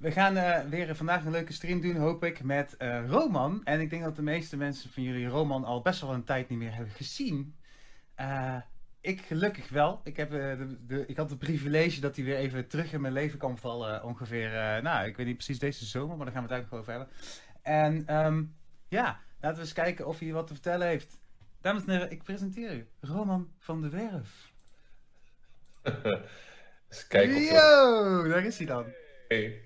We gaan eh, weer vandaag een leuke stream doen, hoop ik, met eh, Roman. En ik denk dat de meeste mensen van jullie Roman al best wel een tijd niet meer hebben gezien. Eh, ik gelukkig wel. Ik, heb, de, de, ik had het privilege dat hij weer even terug in mijn leven kan vallen. Ongeveer, nou, ik weet niet precies deze zomer, maar daar gaan we het eigenlijk over hebben. En ehm, ja, laten we eens kijken of hij wat te vertellen heeft. Dames en heren, ik presenteer u Roman van de Werf. Eens kijken of Yo, daar is hij dan. Hey.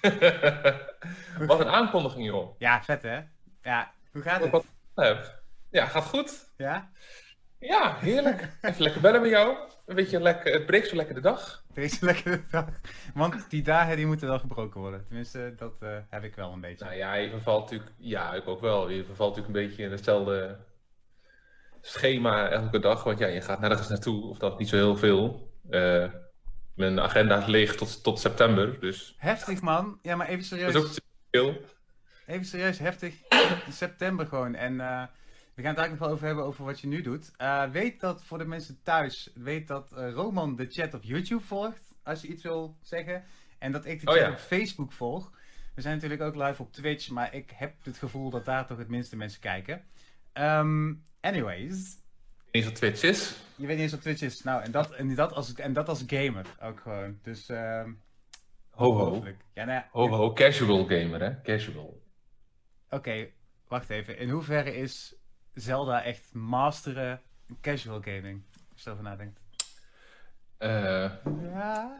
Wat een aankondiging, joh. Ja, vet hè? Ja, hoe gaat het? Wat heb. Ja, gaat goed. Ja? Ja, heerlijk. Even lekker bellen met jou. Een beetje lekker, het breekt zo lekker de dag. Deze lekkere dag. Want die dagen die moeten wel gebroken worden. Tenminste, dat eh, heb ik wel een beetje. Nou ja, je vervalt natuurlijk, ja, ik ook wel. Je vervalt natuurlijk een beetje in hetzelfde schema elke dag. Want ja, je gaat nergens naartoe, of dat niet zo heel veel. Eh, mijn agenda is leeg tot, tot september, dus Heftig man. Ja, maar even dat serieus. is ook veel. Even serieus, heftig. September gewoon. En eh, we gaan het eigenlijk nog wel over hebben over wat je nu doet. Eh, weet dat voor de mensen thuis, weet dat eh, Roman de chat op YouTube volgt. Als je iets wil zeggen. En dat ik de Oh, chat ja. op Facebook volg. We zijn natuurlijk ook live op Twitch. Maar ik heb het gevoel dat daar toch het minste mensen kijken. Ehm, anyways. Eens wat Twitch is. Je weet niet eens wat Twitch is. Nou, en dat, en dat, als, en dat als gamer ook gewoon. Dus, Ho ho. ongelooflijk. Ja, nou ja, Ho ho, casual gamer hè, casual. Oké, wacht even. In hoeverre is Zelda echt masteren casual gaming? Als je erover nadenkt. Eh, Ja.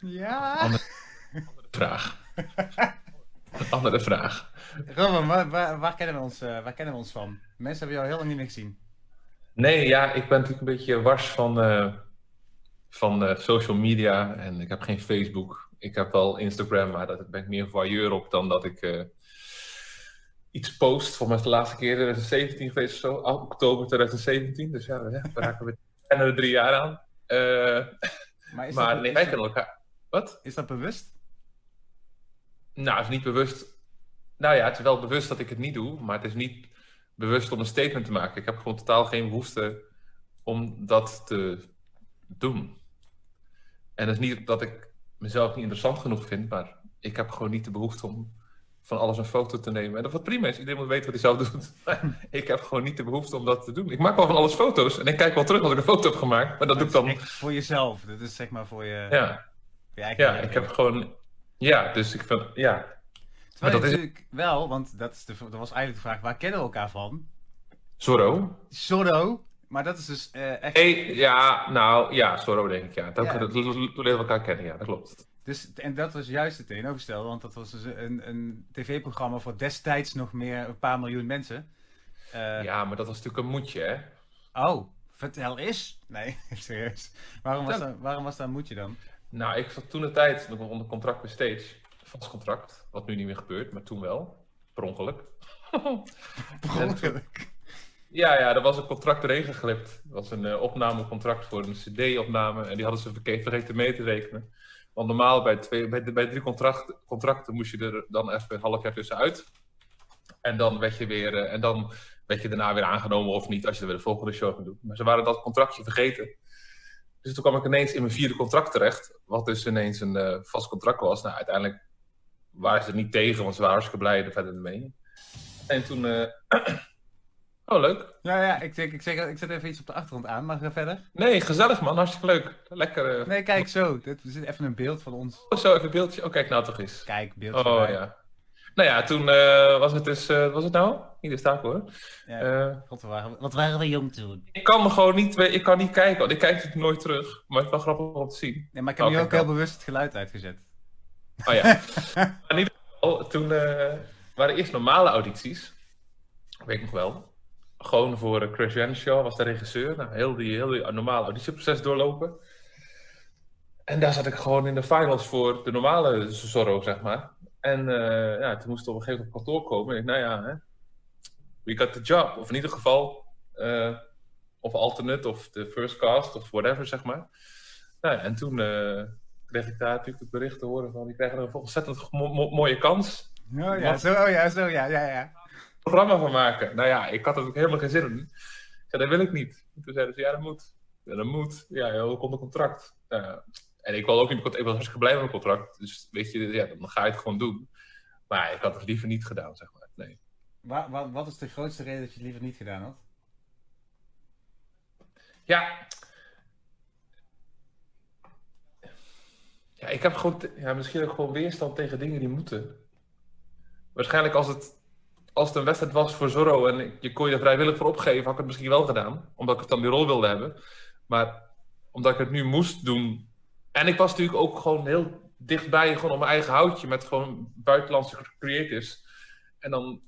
Ja. Andere- vraag. Een andere vraag. Roman, waar, waar, waar kennen we ons, eh, waar kennen we ons van? Mensen hebben jou heel lang niet meer gezien. Nee, ja, ik ben natuurlijk een beetje wars van, eh, van eh, social media en ik heb geen Facebook. Ik heb wel Instagram, maar daar ben ik meer voyeur op dan dat ik eh, iets post. Volgens mij is de laatste keer 2017 geweest of zo, oh, oktober 2017. Dus ja, ja we raken we bijna de drie jaar aan. Maar is, maar dat, nee, wij kennen elkaar. Wat? is dat bewust? Nou, het is niet bewust. Nou ja, het is wel bewust dat ik het niet doe, maar het is niet bewust om een statement te maken. Ik heb gewoon totaal geen behoefte om dat te doen. En dat is niet dat ik mezelf niet interessant genoeg vind, maar ik heb gewoon niet de behoefte om van alles een foto te nemen. En dat wat prima is, iedereen moet weten wat hij zelf doet. Ik heb gewoon niet de behoefte om dat te doen. Ik maak wel van alles foto's en ik kijk wel terug als ik een foto heb gemaakt, maar dat doe ik dan. voor jezelf. Dat is zeg maar voor je, Ja, je ja, ik heb gewoon. Ja, dus ik vind. Ja, Terwijl maar dat is- natuurlijk wel, want dat, is de, dat was eigenlijk de vraag, waar kennen we elkaar van? Zorro. Zorro. Maar dat is dus eh, echt... Hey, ja, nou ja, Zorro denk ik, ja. Dat, Ja. leren we elkaar kennen, ja, dat klopt. Dus, en dat was juist het tegenovergestelde, want dat was dus een, een tv-programma voor destijds nog meer een paar miljoen mensen. Eh, ja, maar dat was natuurlijk een moedje, hè. Oh, vertel eens. Nee, serieus. Waarom was, Ja. dat, waarom was dat een moedje dan? Nou, ik zat toen de tijd nog onder contract bij Stage. Vast contract, wat nu niet meer gebeurt, maar toen wel. Per ongeluk. Per ongeluk. Ja, ja, er was een contract erin geglipt. Was een eh, opnamecontract voor een cd-opname. En die hadden ze vergeten mee te rekenen. Want normaal bij, twee, bij, bij drie contract, contracten moest je er dan even een half jaar tussenuit. En dan werd je weer, eh, en dan werd je daarna weer aangenomen of niet als je weer de volgende show ging doen. Maar ze waren dat contractje vergeten. Dus toen kwam ik ineens in mijn vierde contract terecht. Wat dus ineens een eh, vast contract was. Nou, uiteindelijk waren ze er niet tegen, want ze waren hartstikke blij er verder mee. En toen. eh, oh, leuk. Ja, ja, ik, zeg, ik, zeg, ik zet even iets op de achtergrond aan, maar ga verder. Nee, gezellig man, hartstikke leuk. Lekker. eh, Nee, kijk zo. Dit, er zit even een beeld van ons. oh, zo even een beeldje. Oh, kijk nou toch eens. Kijk, beeld Oh erbij. ja. Nou ja, toen eh, was het dus. eh, was het nou? Hier sta ik hoor. Ja, Eh, God, wat waren, we- wat waren we jong toen? ik kan me gewoon niet. Ik kan niet kijken, want ik kijk het nooit terug. Maar het is wel grappig om te zien. Nee, maar ik heb Oh, nu ook heel bewust het geluid uitgezet. Oh ja. maar in ieder geval, toen eh, waren eerst normale audities. Weet ik nog wel. Gewoon voor uh, Chris Renshaw was de regisseur. Nou, heel die, heel die normale auditieproces doorlopen. En daar zat ik gewoon in de finals voor de normale Zorro, zeg maar. En eh, ja, toen moest ik op een gegeven moment op kantoor komen. En ik, nou ja, hè, we got the job. Of in ieder geval, eh, of alternate, of de first cast, of whatever, zeg maar. Nou ja, en toen eh, kreeg ik daar natuurlijk het bericht te horen van... die krijgen een ontzettend mo- mo- mooie kans. Oh ja, Wat? zo, oh ja, zo, ja, ja, ja. programma van maken. Nou ja, ik had er ook helemaal geen zin in. Ik zei, dat wil ik niet. En toen zeiden ze, ja, dat moet. Ja, dat moet. Ja, joh, ook onder contract. Nou En ik wil ook niet, ik was hartstikke blij met mijn contract. Dus weet je, ja, dan ga je het gewoon doen. Maar ik had het liever niet gedaan, zeg maar. Nee. Waar, wat is de grootste reden dat je het liever niet gedaan had? Ja. Ja, ik heb gewoon, ja, misschien ook gewoon weerstand tegen dingen die moeten. Waarschijnlijk als het, als het een wedstrijd was voor Zorro en je kon je er vrijwillig voor opgeven, had ik het misschien wel gedaan. Omdat ik het dan die rol wilde hebben. Maar omdat ik het nu moest doen. En ik was natuurlijk ook gewoon heel dichtbij, gewoon op mijn eigen houtje met gewoon buitenlandse creators. En dan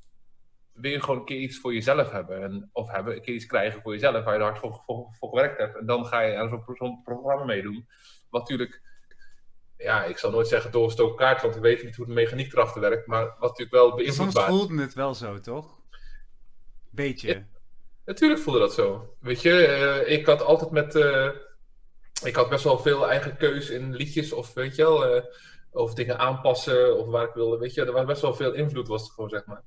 wil je gewoon een keer iets voor jezelf hebben. En, of hebben, een keer iets krijgen voor jezelf waar je er hard voor, gewerkt hebt. En dan ga je aan zo'n zo programma meedoen. Wat natuurlijk, ja, ik zal nooit zeggen doorgestoken kaart, want ik weet niet hoe de mechaniek erachter werkt. Maar wat natuurlijk wel beïnvloedbaar Soms voelde het wel zo, toch? Beetje. Ja, natuurlijk voelde dat zo. Weet je, uh, ik had altijd met. Uh, ik had best wel veel eigen keus in liedjes of weet je wel. Uh, of dingen aanpassen of waar ik wilde. Weet je, er was best wel veel invloed, was het gewoon, zeg maar.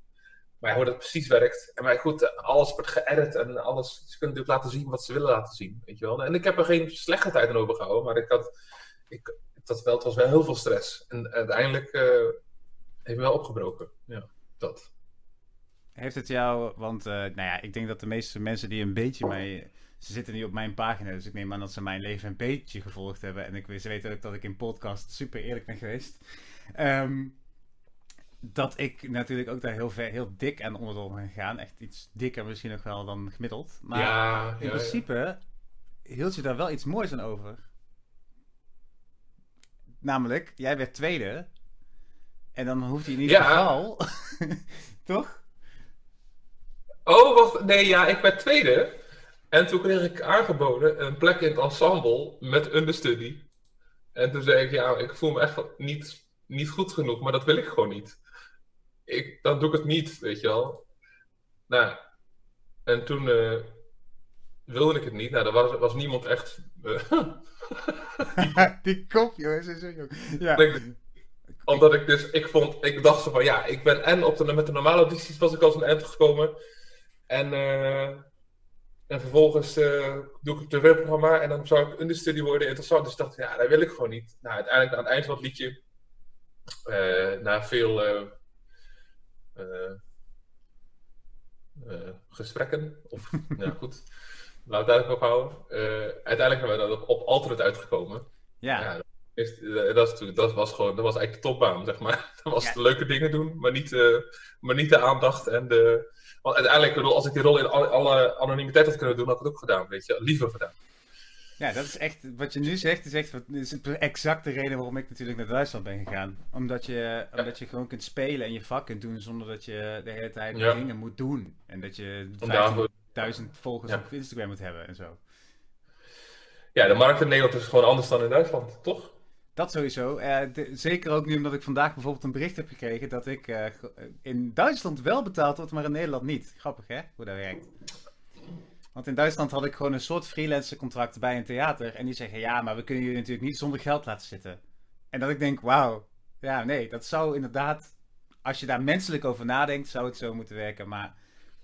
Maar hoe dat precies werkt. En maar goed, alles wordt geëdit en alles. Ze kunnen natuurlijk laten zien wat ze willen laten zien. Weet je wel. En ik heb er geen slechte tijd aan overgehouden, maar ik had. Ik, dat wel, het was wel heel veel stress. En uiteindelijk uh, heeft me wel opgebroken. Ja, dat. Heeft het jou, want uh, nou ja, ik denk dat de meeste mensen die een beetje mij. Ze zitten nu op mijn pagina, dus ik neem aan dat ze mijn leven een beetje gevolgd hebben. En ik, ze weten ook dat ik in podcast super eerlijk ben geweest. Um, dat ik natuurlijk ook daar heel, ver, heel dik aan onderdoor ben gegaan. Echt iets dikker misschien nog wel dan gemiddeld. Maar ja, in ja, principe ja. hield je daar wel iets moois aan over. Namelijk, jij werd tweede. En dan hoeft hij in ieder geval... Toch? Oh, wacht. Nee, ja, ik werd tweede. En toen kreeg ik aangeboden een plek in het ensemble met understudy. En toen zei ik, ja, ik voel me echt niet, niet goed genoeg, maar dat wil ik gewoon niet ik, dan doe ik het niet, weet je wel. Nou, en toen uh, wilde ik het niet. Nou, er was, was niemand echt. Uh, die kop, jongens. Ja. omdat ik dus, ik vond, ik dacht zo van ja, ik ben en op de, met de normale audities was ik als een eind gekomen. En, uh, en vervolgens doe ik het tv-programma en dan zou ik understudy worden interessant. Dus ik dacht, ja, dat wil ik gewoon niet. Nou, uiteindelijk aan het eind van het liedje, na veel gesprekken. Of, ja, goed. Laat duidelijk ophouden. Uh, uiteindelijk hebben we dat op, op alternate uitgekomen. Ja. ja dat, dat, dat, was gewoon, dat was eigenlijk de topbaan, zeg maar. Dat was ja. de leuke dingen doen, maar niet, maar niet de aandacht en de... Want uiteindelijk, als ik die rol in alle, alle anonimiteit had kunnen doen, had ik het ook gedaan, weet je. Liever gedaan. Ja, dat is echt, wat je nu zegt, is echt is exact de reden waarom ik natuurlijk naar Duitsland ben gegaan. Omdat je, ja. omdat je gewoon kunt spelen en je vak kunt doen zonder dat je de hele tijd ja. dingen moet doen. En dat je 15.000 volgers ja. op Instagram moet hebben en zo. Ja, de markt in Nederland is gewoon anders dan in Duitsland, toch? Dat sowieso. Uh, de, zeker ook nu omdat ik vandaag bijvoorbeeld een bericht heb gekregen dat ik uh, in Duitsland wel betaald word, maar in Nederland niet. Grappig hè, hoe dat werkt. Want in Duitsland had ik gewoon een soort freelancer contract bij een theater. En die zeggen, ja, maar we kunnen jullie natuurlijk niet zonder geld laten zitten. En dat ik denk, wauw. Ja, nee, dat zou inderdaad, als je daar menselijk over nadenkt, zou het zo moeten werken. Maar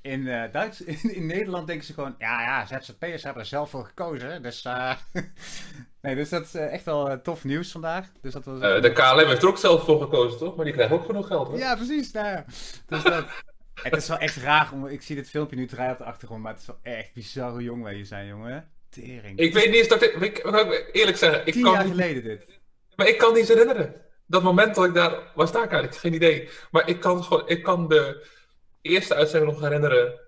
in, uh, Duits, in, in, Nederland denken ze gewoon, ja, ja, ZZP'ers hebben er zelf voor gekozen. Dus, uh, nee, dus dat is uh, echt wel tof nieuws vandaag. Dus dat was, de KLM heeft er ook zelf voor gekozen, toch? Maar die krijgen ook genoeg geld, hoor. Ja, precies. Nou ja. Dus dat... Het is wel echt raar, om, ik zie dit filmpje nu draaien op de achtergrond, maar het is wel echt bizar hoe jong wij hier zijn, jongen. Tering. Ik weet niet eens dat ik, ik, ik eerlijk zeggen, ik Tien kan jaar niet, geleden dit. maar ik kan niet herinneren. Dat moment dat ik daar, waar sta ik eigenlijk? Geen idee. Maar ik kan gewoon, ik kan de eerste uitzending nog herinneren.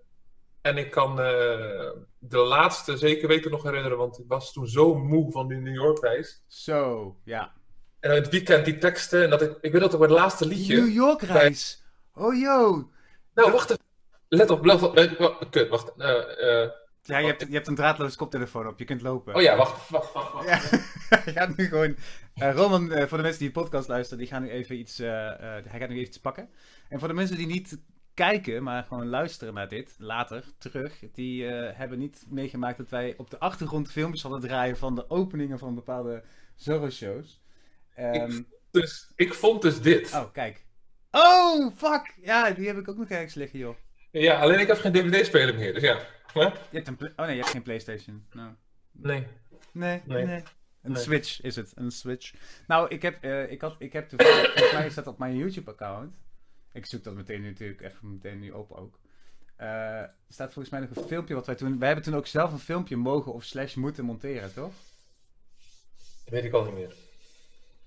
En ik kan uh, de laatste zeker weten nog herinneren, want ik was toen zo moe van die New York reis. Zo, ja. En dan het weekend die teksten, en dat ik, ik weet dat ik bij het laatste liedje... New York reis? Bij... Oh, yo. Nou, wacht even. Let op, let op. Kut, wacht. Uh, uh, ja, je hebt, je hebt een draadloze koptelefoon op. Je kunt lopen. Oh ja, wacht, wacht, wacht. wacht. Ja, gaat nu gewoon... Roman, voor de mensen die de podcast luisteren, die gaan nu even iets... hij gaat nu even iets pakken. En voor de mensen die niet kijken, maar gewoon luisteren naar dit, later, terug, die hebben niet meegemaakt dat wij op de achtergrond filmpjes hadden draaien van de openingen van bepaalde Zorro-shows. Um, ik, dus, ik vond dus dit. Oh, kijk. Oh, fuck! Ja, die heb ik ook nog ergens liggen, joh. Ja, alleen ik heb geen DVD-speler meer, dus ja. Huh? Je hebt een oh nee, je hebt geen PlayStation. No. Nee. Nee, nee. nee. Een Nee. switch is het, een switch. Nou, ik heb, eh, ik had, ik heb toevallig, volgens mij is dat op mijn YouTube-account. Ik zoek dat meteen nu natuurlijk even meteen nu op ook. Eh, er staat volgens mij nog een filmpje wat wij toen... Wij hebben toen ook zelf een filmpje mogen of slash moeten monteren, toch? Dat weet ik al niet meer.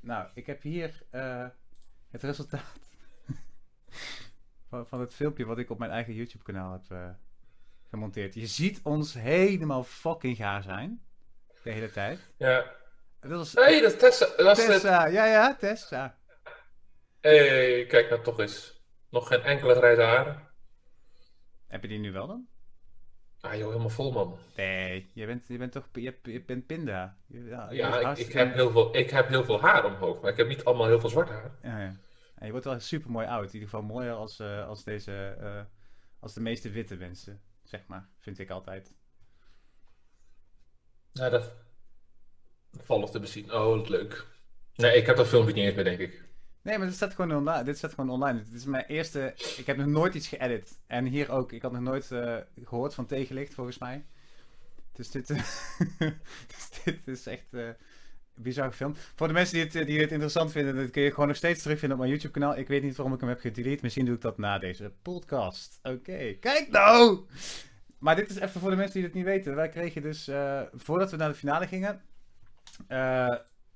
Nou, ik heb hier eh, het resultaat van, van het filmpje wat ik op mijn eigen YouTube-kanaal heb eh, gemonteerd. Je ziet ons helemaal fucking gaar zijn. De hele tijd. Ja. Dat was Nee, dat is Tessa. Dat het. Tessa. Ja, ja, Tessa. Hey, kijk nou toch eens. Nog geen enkele grijze haren. Heb je die nu wel dan? Ah joh, helemaal vol man. Nee, je bent, je bent toch je, bent pinda. Je- Ja, je Ja, ik, heb heel veel, ik heb heel veel haar omhoog, maar ik heb niet allemaal heel veel zwart haar. Ja, ja. En je wordt wel super mooi oud. In ieder geval mooier als, eh, als deze, eh, als de meeste witte mensen, zeg maar. Vind ik altijd. Ja, dat valt te bezien. Oh, wat leuk. Nee, ik heb dat filmpje niet eens meer, denk ik. Nee, maar dit staat gewoon online. Dit gewoon online. Dit is mijn eerste. Ik heb nog nooit iets geëdit. En hier ook. Ik had nog nooit eh, gehoord van tegenlicht, volgens mij. Dus dit, dus dit is echt eh bizar gefilmd. Voor de mensen die het, die het interessant vinden, dat kun je gewoon nog steeds terugvinden op mijn YouTube-kanaal. Ik weet niet waarom ik hem heb gedelete. Misschien doe ik dat na deze podcast. Oké, kijk nou! Maar dit is even voor de mensen die het niet weten. Wij kregen dus, eh, voordat we naar de finale gingen,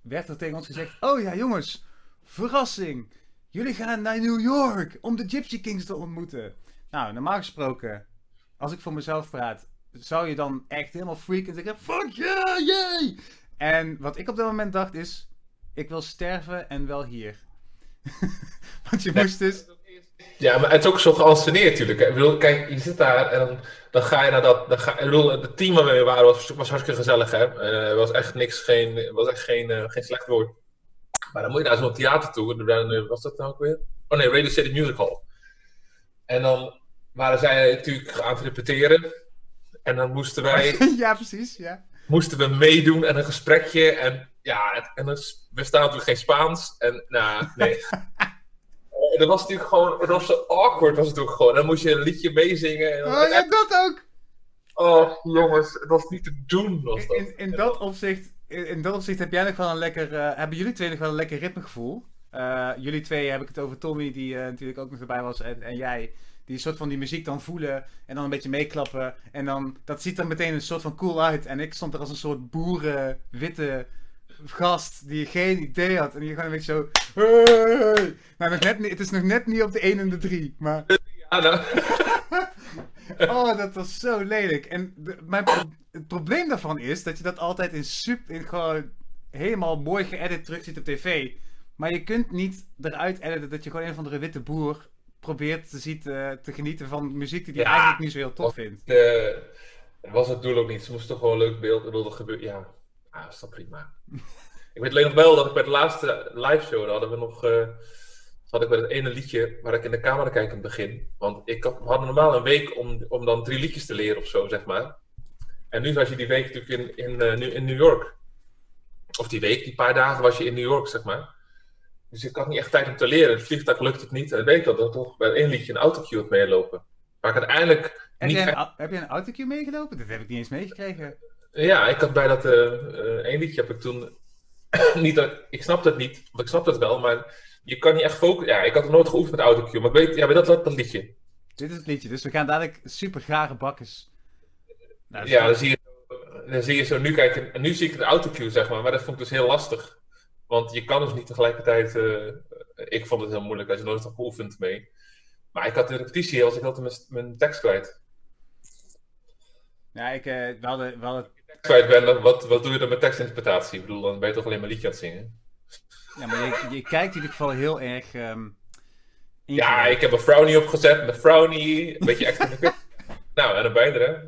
werd er tegen ons gezegd: Oh ja, jongens, verrassing! Jullie gaan naar New York om de Gypsy Kings te ontmoeten. Nou, normaal gesproken, als ik voor mezelf praat, zou je dan echt helemaal freak en zeggen: Fuck yeah, yay! En wat ik op dat moment dacht is: Ik wil sterven en wel hier. Want je moest dus. Ja, maar het is ook zo geanceneerd natuurlijk. Ik bedoel, kijk, je zit daar en dan, dan ga je naar dat... Dan ga, ik bedoel, het team waarmee we waren was, was hartstikke gezellig, hè. Eh, was echt niks, geen, was echt geen, eh, geen slecht woord. Maar dan moet je naar zo'n theater toe. Was dat nou ook weer? Oh nee, Radio City Music Hall. En dan waren zij natuurlijk aan het repeteren. En dan moesten wij... ja, precies, ja. moesten we meedoen en een gesprekje. En ja, het, en het, we staan natuurlijk geen Spaans. En nou, nee. En dat was natuurlijk gewoon, was zo awkward was het ook gewoon. Dan moest je een liedje meezingen. En dan- Oh ja, dat ook! oh, jongens, het was niet te doen. Was dat. In, in, dat opzicht, in, dat opzicht heb jij nog wel een lekker. eh, hebben jullie twee nog wel een lekker ritmegevoel? Eh, jullie twee heb ik het over Tommy, die eh, natuurlijk ook nog erbij was, en, en jij. Die soort van die muziek dan voelen en dan een beetje meeklappen. En dan, dat ziet er meteen een soort van cool uit. En ik stond er als een soort boeren, witte gast die geen idee had. En die gewoon een beetje zo. Hey! Nou, net, het is nog net niet op de 1 en de 3. Maar Ja, nou, Oh, dat was zo lelijk. En de- mijn pro- het probleem daarvan is dat je dat altijd in super, in gewoon helemaal mooi geëdit terug ziet op tv. Maar je kunt niet eruit editen dat je gewoon een of andere witte boer probeert te, zien, te, te genieten van muziek die hij Ja. eigenlijk niet zo heel tof vindt. eh, dat was het doel ook niet. Ze moesten gewoon een leuk beeld. Ik bedoel, dat gebeurt. Ja, ah, is dat prima. ik weet alleen nog wel dat ik bij de laatste live show, hadden we nog. eh, had ik bij het ene liedje waar ik in de camera kijk in het begin. Want ik had, we hadden normaal een week om, om dan drie liedjes te leren of zo, zeg maar. En nu was je die week natuurlijk in, in, eh, in New York. Of die week, die paar dagen was je in New York, zeg maar. Dus ik had niet echt tijd om te leren. Het vliegtuig lukte het niet. En ik weet dat ik toch bij ene liedje een autocue had meelopen. Waar ik uiteindelijk Heb niet jij, een, heb je een autocue meegelopen? Dat heb ik niet eens meegekregen. Ja, ik had bij dat eh, één liedje heb ik toen niet dat ik snapte het niet, want ik snapte het wel, maar je kan niet echt focussen. Ja, ik had het nooit geoefend met autocue, maar ik weet, ja, weet dat, dat, dat liedje. Dit is het liedje, dus we gaan dadelijk super gare bakkes. Nou, Ja, wel- dan zie je, dan zie je zo nu kijken, en nu zie ik het autocue zeg maar, maar dat vond ik dus heel lastig, want je kan dus niet tegelijkertijd. eh, ik vond het heel moeilijk als je nooit hebt geoefend mee. Maar ik had de repetitie, was ik altijd mijn, mijn tekst kwijt. ja, ik, eh, we hadden, we hadden Kwijt ben, dan, wat, wat doe je dan met tekstinterpretatie? Ik bedoel, dan ben je toch alleen maar liedje aan het zingen. Ja, maar je, je kijkt in ieder geval heel erg. ehm Ja, ik heb een frowny opgezet, een frowny, een beetje extra nou, en een ben je er, hè?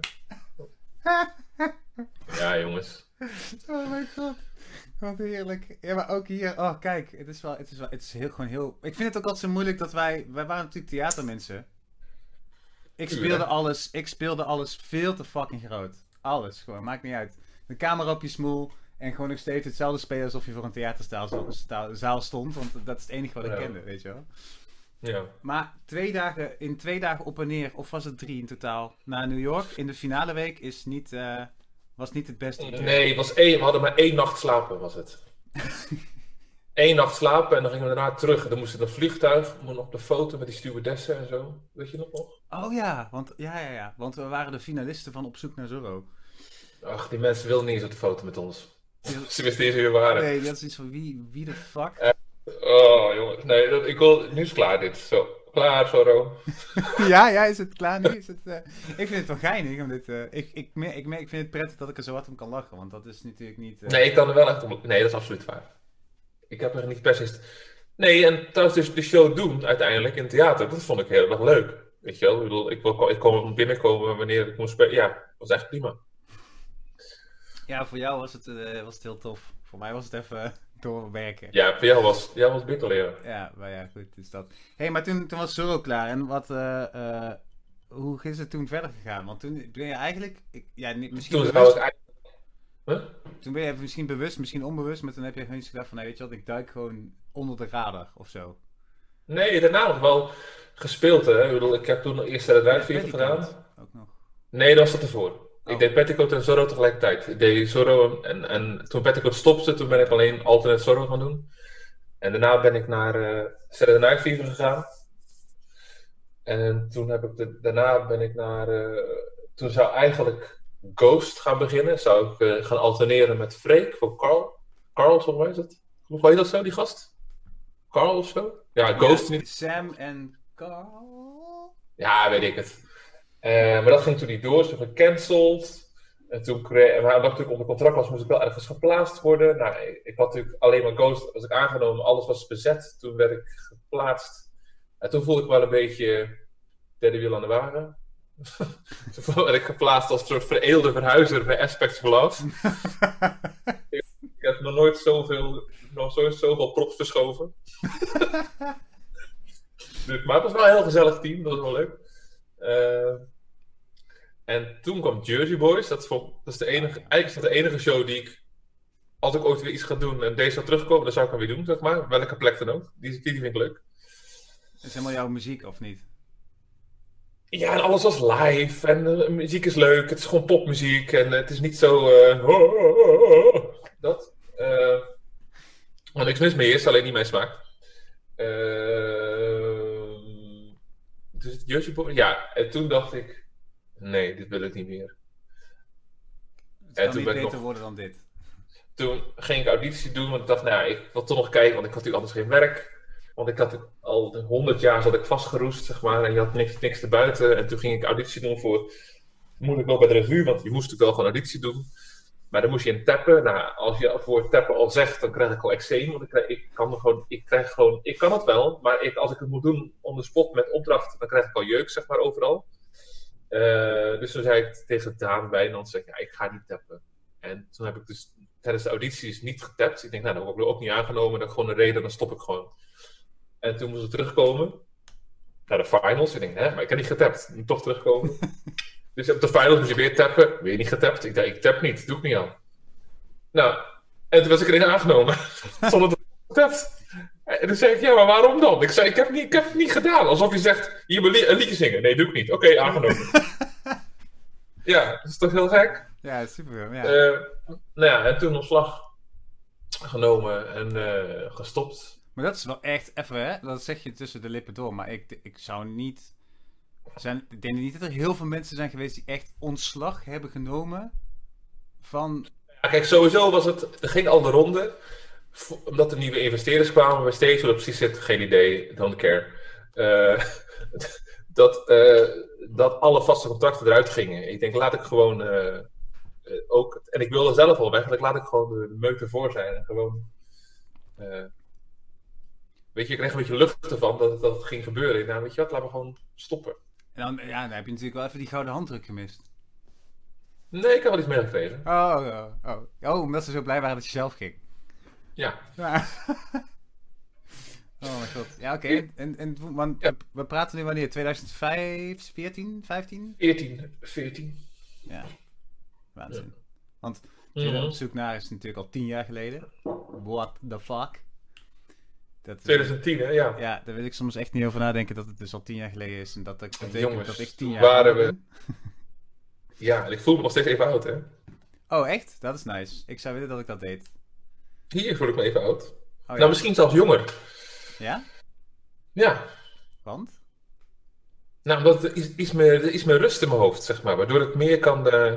Ja, jongens. Oh mijn god. Wat heerlijk. Ja, maar ook hier. Oh, kijk. Het is wel. Het is wel. Het is heel, gewoon heel. Ik vind het ook altijd zo moeilijk dat wij. Wij waren natuurlijk theatermensen. Ik speelde alles. Ik speelde alles veel te fucking groot. Alles gewoon. Maakt niet uit. De camera op je smoel. En gewoon nog steeds hetzelfde spelen alsof je voor een theaterzaal stond. Want dat is het enige wat ik Ja. kende, weet je wel. Ja. Maar twee dagen, in twee dagen op en neer, of was het drie in totaal, naar New York in de finale week is niet, eh, was niet het beste idee. Nee, het was één, we hadden maar één nacht slapen, was het. Eén nacht slapen en dan gingen we daarna terug. Dan moesten we een vliegtuig, moesten op de foto met die stewardessen en zo. Weet je nog nog? Oh ja, want, ja, ja, ja, want we waren de finalisten van Op zoek naar Zorro. Ach, die mensen wilden niet eens op de foto met ons. Ze wisten niet wie waren. Nee, dat is iets van wie, wie de fuck? Eh. Oh, jongens. Nee, dat, ik wil... Nu is het klaar dit. Zo. Klaar, Zorro. ja, ja, is het klaar nu? Is het, eh, Ik vind het wel geinig. Om dit, eh, ik, ik, ik, ik vind het prettig dat ik er zo hard om kan lachen. Want dat is natuurlijk niet... Nee, ik kan er wel echt om... Nee, dat is absoluut waar. Ik heb er niet per se... Nee, en trouwens dus de show doen uiteindelijk in het theater, dat vond ik heel erg leuk. Weet je wel, ik bedoel, ik, wil, ik kon binnenkomen wanneer ik moest spelen. Ja, dat was echt prima. Ja, voor jou was het, eh, was het heel tof. Voor mij was het even doorwerken. Ja, voor jou was, jou was bitter leren. Ja, maar ja, goed, dus dat. Hé, hey, maar toen, toen was Zorro klaar. En wat, eh, eh, hoe is het toen verder gegaan? Want toen ben je eigenlijk, ik, ja, misschien Toen bewust, eigenlijk... Huh? toen ben je misschien bewust, misschien onbewust, maar toen heb je gewoon gedacht van, nee, weet je wat, ik duik gewoon onder de radar of zo. Nee, daarna nog wel gespeeld, hè. Ik bedoel, ik heb toen eerst de Rijfvier gedaan. Ook nog. Nee, dat was dat ervoor. Oh. Ik deed Petticoat en Zorro tegelijkertijd. Ik deed Zorro en, en toen Petticoat stopte, toen ben ik alleen alternate Zorro gaan doen. En daarna ben ik naar eh Saturday Night Fever gegaan. En toen heb ik de, daarna ben ik naar. eh, toen zou eigenlijk Ghost gaan beginnen. Zou ik eh, gaan alterneren met Freek voor Carl. Carl, volgens mij is het. Hoe heet dat zo, die gast? Carl of zo? Ja, Ghost Ja, niet. Sam en Carl. Ja, weet ik het. Eh, maar dat ging toen niet door, ze gecanceld. En toen kreeg, maar omdat ik natuurlijk onder contract was, moest ik wel ergens geplaatst worden. Nou, ik, ik had natuurlijk alleen maar Ghost, was ik aangenomen, alles was bezet. Toen werd ik geplaatst. En toen voelde ik wel een beetje derde wiel aan de wagen. toen werd ik geplaatst als een soort vereelde verhuizer bij Aspects of Love. ik heb nog nooit zoveel, nog nooit zoveel props verschoven. Dus, maar het was wel een heel gezellig team, dat was wel leuk. Eh, en toen kwam Jersey Boys. Dat is, voor, dat is de enige, eigenlijk is dat de enige show die ik, als ik ooit weer iets ga doen en deze zou terugkomen, dan zou ik hem weer doen, zeg maar. Welke plek dan ook. Die, die vind ik leuk. Is helemaal jouw muziek, of niet? Ja, en alles was live. En de muziek is leuk. Het is gewoon popmuziek. En het is niet zo. eh, dat. eh waar niks mis mee is, alleen niet mijn smaak. Eh, dus het Jersey Boys. Ja, en toen dacht ik. Nee, dit wil ik niet meer. Het En kan toen niet beter nog- worden dan dit. Toen ging ik auditie doen, want ik dacht, nou ik wil toch nog kijken, want ik had natuurlijk anders geen werk. Want ik had al honderd jaar zat ik vastgeroest, zeg maar, en je had niks, niks te buiten. En toen ging ik auditie doen voor, moet ik wel bij de revue, want je moest natuurlijk wel gewoon auditie doen. Maar dan moest je in tappen. Nou, als je het woord tappen al zegt, dan krijg ik al eczeem. Want ik, krijg, ik kan er gewoon, ik krijg gewoon, ik kan het wel, maar ik, als ik het moet doen on the spot met opdracht, dan krijg ik al jeuk, zeg maar, overal. Eh, dus toen zei ik tegen Daan Wijnand, zeg, ik, ja, ik ga niet tappen. En toen heb ik dus tijdens de audities niet getapt. Ik denk, nou, dan word ik ook niet aangenomen. Dat is gewoon een reden, dan stop ik gewoon. En toen moest ik terugkomen naar de finals. Ik denk, hè, maar ik heb niet getapt. Ik moet toch terugkomen. dus op de finals moest je weer tappen. Weer niet getapt. Ik dacht, ik tap niet. Doe ik niet aan. Nou, en toen was ik erin aangenomen. Zonder dat ik getapt. En toen zei ik, ja, maar waarom dan? Ik zei, ik heb, niet, ik heb het niet gedaan. Alsof je zegt, je wil een liedje zingen. Nee, doe ik niet. Oké, aangenomen. ja, dat is toch heel gek? Ja, super. Ja. Eh, nou ja, en toen ontslag genomen en eh, gestopt. Maar dat is wel echt even, hè? Dat zeg je tussen de lippen door. Maar ik, ik zou niet. Zijn, ik denk niet dat er heel veel mensen zijn geweest die echt ontslag hebben genomen van. Ja, kijk, sowieso was het, er ging al de ronde, omdat er nieuwe investeerders kwamen bij Stage, hoe dat precies zit, geen idee, don't care. Eh, dat, eh, dat alle vaste contracten eruit gingen. Ik denk, laat ik gewoon eh, ook, en ik wilde zelf al weg, laat ik gewoon de, de meuk ervoor zijn en gewoon, weet je, ik kreeg een beetje lucht ervan dat, dat het ging gebeuren. Ik nou, weet je wat, laten we gewoon stoppen. En dan, ja, dan heb je natuurlijk wel even die gouden handdruk gemist. Nee, ik heb wel iets meegekregen. Oh, oh, oh. Oh, omdat ze zo blij waren dat je zelf ging. Ja. Ja. Oh mijn god. Ja, oké. En, en, want Ja. we praten nu wanneer? 2005, 14, 15? 14, 14. Ja. Waanzin. Ja. Want Mhm. op zoek naar is natuurlijk al tien jaar geleden. What the fuck? Dat, eh, 2010, hè? Ja. Ja, daar wil ik soms echt niet over nadenken dat het dus al tien jaar geleden is. En dat dat betekent Jongens, dat ik tien jaar waren we-. Ja, en ik voel me nog steeds even oud, hè? Oh, echt? Dat is nice. Ik zou willen dat ik dat deed. Hier voel ik me even oud. Oh, ja? Nou, misschien zelfs jonger. Ja? Ja. Want? Nou, omdat er is, is, meer, er is meer rust in mijn hoofd, zeg maar. Waardoor ik meer kan... eh,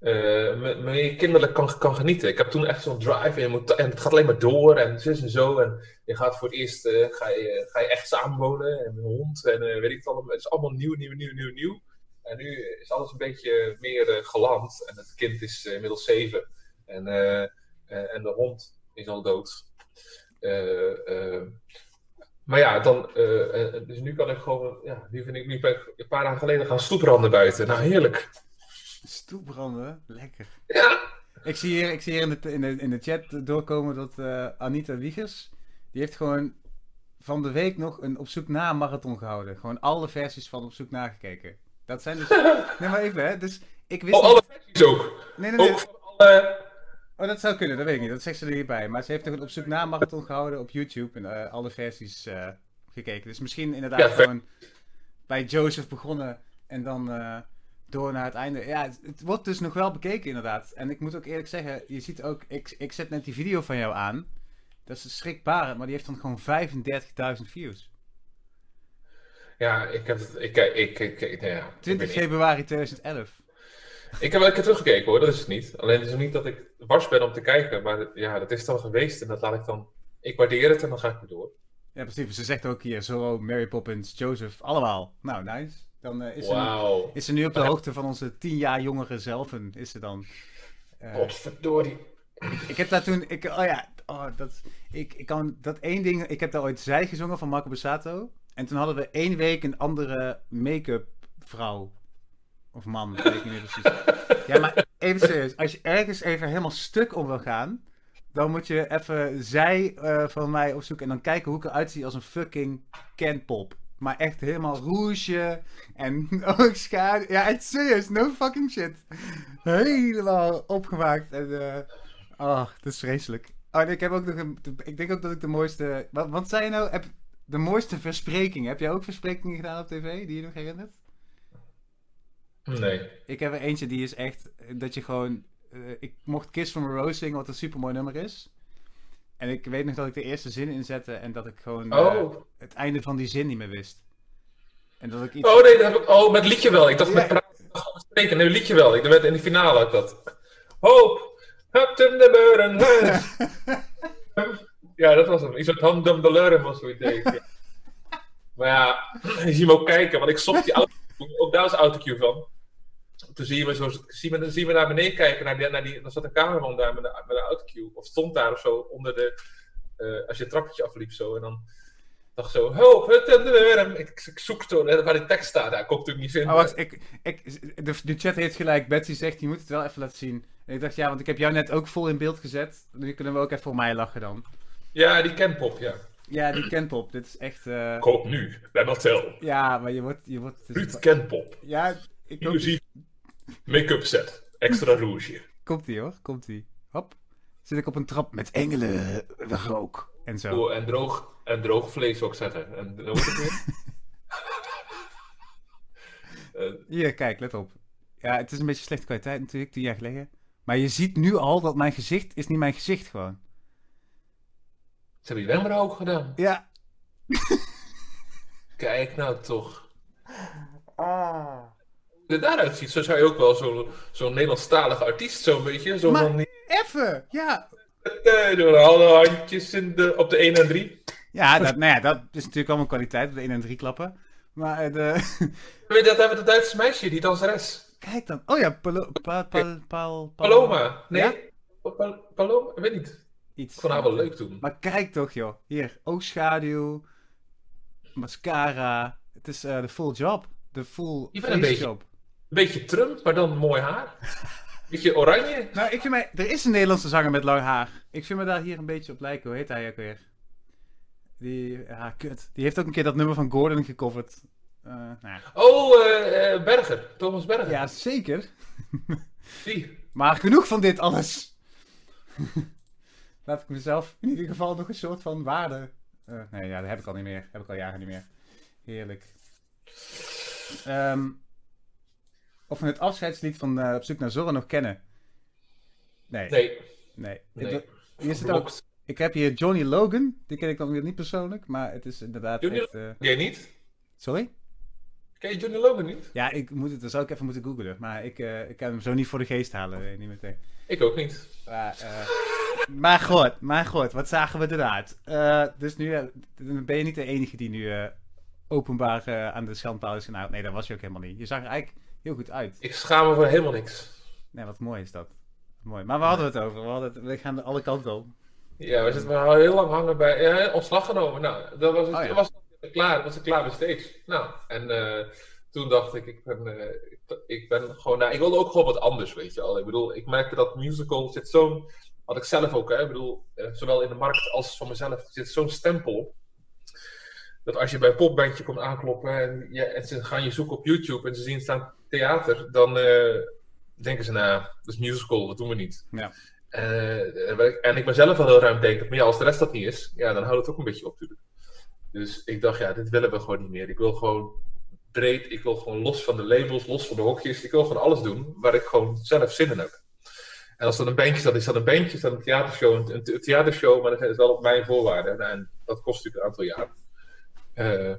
eh, me- meer kinderlijk kan, kan genieten. Ik heb toen echt zo'n drive en, je moet, en het gaat alleen maar door en zus en zo. En je gaat voor het eerst eh, ga je, ga je echt samenwonen en een hond en eh, weet ik het allemaal. Het is allemaal nieuw, nieuw, nieuw, nieuw, nieuw. En nu is alles een beetje meer eh, geland. En het kind is eh, inmiddels zeven. En, eh, eh, en de hond is al dood. Eh, eh, maar ja, dan, eh, eh, dus nu kan ik gewoon, ja, nu, vind ik, nu ben ik een paar dagen geleden gaan stoepranden buiten. Nou, heerlijk. Stoepranden? Lekker. Ja, Ik zie hier, ik zie hier in, de, in, de, in de chat doorkomen dat eh, Anita Wiegers, die heeft gewoon van de week nog een op zoek naar marathon gehouden. Gewoon alle versies van op zoek naar gekeken. Dat zijn dus... nee, maar even hè. Dus ik wist oh, niet- alle versies ook. Nee, nee, nee. Ook van alle... Oh, dat zou kunnen, dat weet ik niet. Dat zegt ze er hierbij. Maar ze heeft nog een op zoek naar marathon gehouden op YouTube en eh, alle versies eh, gekeken. Dus misschien inderdaad Ja, gewoon bij Joseph begonnen en dan eh, door naar het einde. Ja, het, het wordt dus nog wel bekeken inderdaad. En ik moet ook eerlijk zeggen, je ziet ook, ik, ik zet net die video van jou aan. Dat is schrikbarend, maar die heeft dan gewoon 35.000 views. Ja, ik heb het... Ik, ik, ik, ik, ik- nou ja, ik, 20 ben niet- februari 2011. Ik heb wel een keer teruggekeken hoor, dat is het niet. Alleen het is niet dat ik wars ben om te kijken, maar ja, dat is dan geweest en dat laat ik dan... Ik waardeer het en dan ga ik weer door. Ja, precies. Ze zegt ook hier Zorro, Mary Poppins, Joseph, allemaal. Nou, nice. Dan eh, is, ze nu, is ze nu op de hoogte van onze 10 jaar jongere zelf. En is ze dan. Eh, Godverdorie. ik heb daar toen. Ik, oh ja, oh, dat, ik, ik kan dat één ding. Ik heb daar ooit zij gezongen van Marco Bassato. En toen hadden we één week een andere make-up vrouw. Of man, weet ik niet precies. Ja, maar even serieus. Als je ergens even helemaal stuk om wil gaan. Dan moet je even zij eh, van mij opzoeken. En dan kijken hoe ik eruit zie als een fucking Kenpop. Maar echt helemaal rouge. En oogschaduw. Ja, echt serieus. No fucking shit. Helemaal opgemaakt. En eh oh, dat is vreselijk. Oh, ik heb ook nog een... Ik denk ook dat ik de mooiste... Wat, wat zei je nou? Heb, de mooiste verspreking. Heb jij ook versprekingen gedaan op tv die je nog herinnert? Nee. Ik heb er eentje die is echt eh, dat je gewoon. eh, ik mocht Kiss from a Rose zingen, wat een super mooi nummer is. En ik weet nog dat ik de eerste zin inzette en dat ik gewoon eh, Oh. het einde van die zin niet meer wist. En dat ik iets. Oh nee, dat heb ik... Oh, met liedje wel. Ik dacht Ja. met praten spreken. Nee, liedje wel. Ik werd in de finale ook dat. Hoop, up to the burden lands. Ja, dat was hem. Iets met Ham Dum de Leuren was zoiets. Ja. Maar ja, je ziet me ook kijken, want ik stop die auto. Ook daar was autocue van. Toen zie je me, zo, zie me, zie me naar beneden kijken. Naar die, naar die, er zat een cameraman daar met een, met een autocue. Of stond daar of zo onder de. eh, als je het trappetje afliep zo. En dan dacht zo. Hut en de. Ik, ik zoek zo waar die tekst staat. Kon het natuurlijk niet. Oh, wacht, ik, ik, de, de chat heeft gelijk. Betsy zegt, je moet het wel even laten zien. En ik dacht, ja, want ik heb jou net ook vol in beeld gezet. Nu kunnen we ook even voor mij lachen dan. Ja, die Kenpop, ja. Ja, die Kenpop, dit is echt... eh, Koop nu bij Mattel. ja, maar je wordt... Je wordt het Ruud Kenpop. ja, ik ook... Make-up set. Extra rouge. Komt-ie hoor, komt-ie. Hop. Zit ik op een trap met engelen rook. En zo. Oh, en, droog, en droog vlees zou ik zeggen. En het weer? Eh, Hier, kijk, let op. Ja, het is een beetje slechte kwaliteit natuurlijk, tien jaar geleden. Maar je ziet nu al dat mijn gezicht is niet mijn gezicht gewoon. ze hebben je wenkbrauw ook gedaan. Ja. Kijk nou toch. Hoe het eruit ziet, zo zou je ook wel zo'n zo'n Nederlandstalige artiest zo'n beetje. Zo Maar- Even! Ja. door alle handjes in de, op de 1 en 3. Ja, dat, nou ja, dat is natuurlijk allemaal kwaliteit, de 1 en 3 klappen. Maar eh, de... Weet je, dat hebben we dat Duitse meisje, die danseres. Kijk dan. Oh ja, Palo, pa, pal, pal, Paloma. Nee? Ja? Pal- Paloma? Ik weet niet. Iets. Ik vond haar wel leuk toen. Maar kijk toch joh. Hier, oogschaduw, mascara. Het is eh, de full job. De full Je bent een face beetje- job. Een beetje Trump, maar dan mooi haar. Beetje oranje. Nou, ik vind mij... Er is een Nederlandse zanger met lang haar. Ik vind me daar hier een beetje op lijken. Hoe heet hij ook weer? Die... Ja, kut. Die heeft ook een keer dat nummer van Gordon gecoverd. Eh, nou. Oh, eh, eh, Berger. Thomas Berger. ja, zeker. Die. Maar genoeg van dit alles. Laat ik mezelf in ieder geval nog een soort van waarde... nee, ja, dat heb ik al niet meer. Heb ik al jaren niet meer. Heerlijk. Ehm, of we het afscheidslied van eh, Op zoek naar Zorro nog kennen. Nee. Nee. Nee. nee. Ik, hier zit ook, ik heb hier Johnny Logan. Die ken ik dan weer niet persoonlijk, maar het is inderdaad Johnny echt... Uh... Ken je niet? Sorry? Ken je Johnny Logan niet? Ja, ik moet het, dan zou ik even moeten googlen. Maar ik, uh, ik kan hem zo niet voor de geest halen, niet meteen. Ik ook niet. Maar, uh, maar goed, maar goed, wat zagen we eruit? Uh, dus nu ben je niet de enige die nu openbaar aan de schandpaal is. Nee, dat was je ook helemaal niet. Je zag eigenlijk heel goed uit. Ik schaam me voor helemaal niks. Nee, wat mooi is dat. Mooi. Maar we hadden het over. We, hadden het, we gaan alle kanten op. Ja, we zitten al heel lang hangen bij. Ja, ontslag genomen. Nou, dat was, het, oh, ja. was klaar. Dat was klaar bij steeds. Nou, en uh, toen dacht ik, ik ben, uh, ik, ik, ben gewoon. Nou, ik wilde ook gewoon wat anders, weet je al. Ik bedoel, ik merkte dat musical zit zo'n. Had ik zelf ook, hè. Ik bedoel, uh, zowel in de markt als van mezelf zit zo'n stempel. Dat als je bij een popbandje komt aankloppen en, ja, en ze gaan je zoeken op YouTube en ze zien staan theater, dan denken ze, nou, dat is musical, dat doen we niet. Ja. Uh, en ik ben zelf wel heel ruim denk, maar ja, als de rest dat niet is, ja, dan houdt het ook een beetje op natuurlijk. Dus ik dacht, ja, dit willen we gewoon niet meer. Ik wil gewoon breed, ik wil gewoon los van de labels, los van de hokjes. Ik wil gewoon alles doen waar ik gewoon zelf zin in heb. En als dat een bandje staat, is dat een bandje, is dat een theatershow, een, een theatershow, maar dat is wel op mijn voorwaarden. En dat kost natuurlijk een aantal jaar. Uh,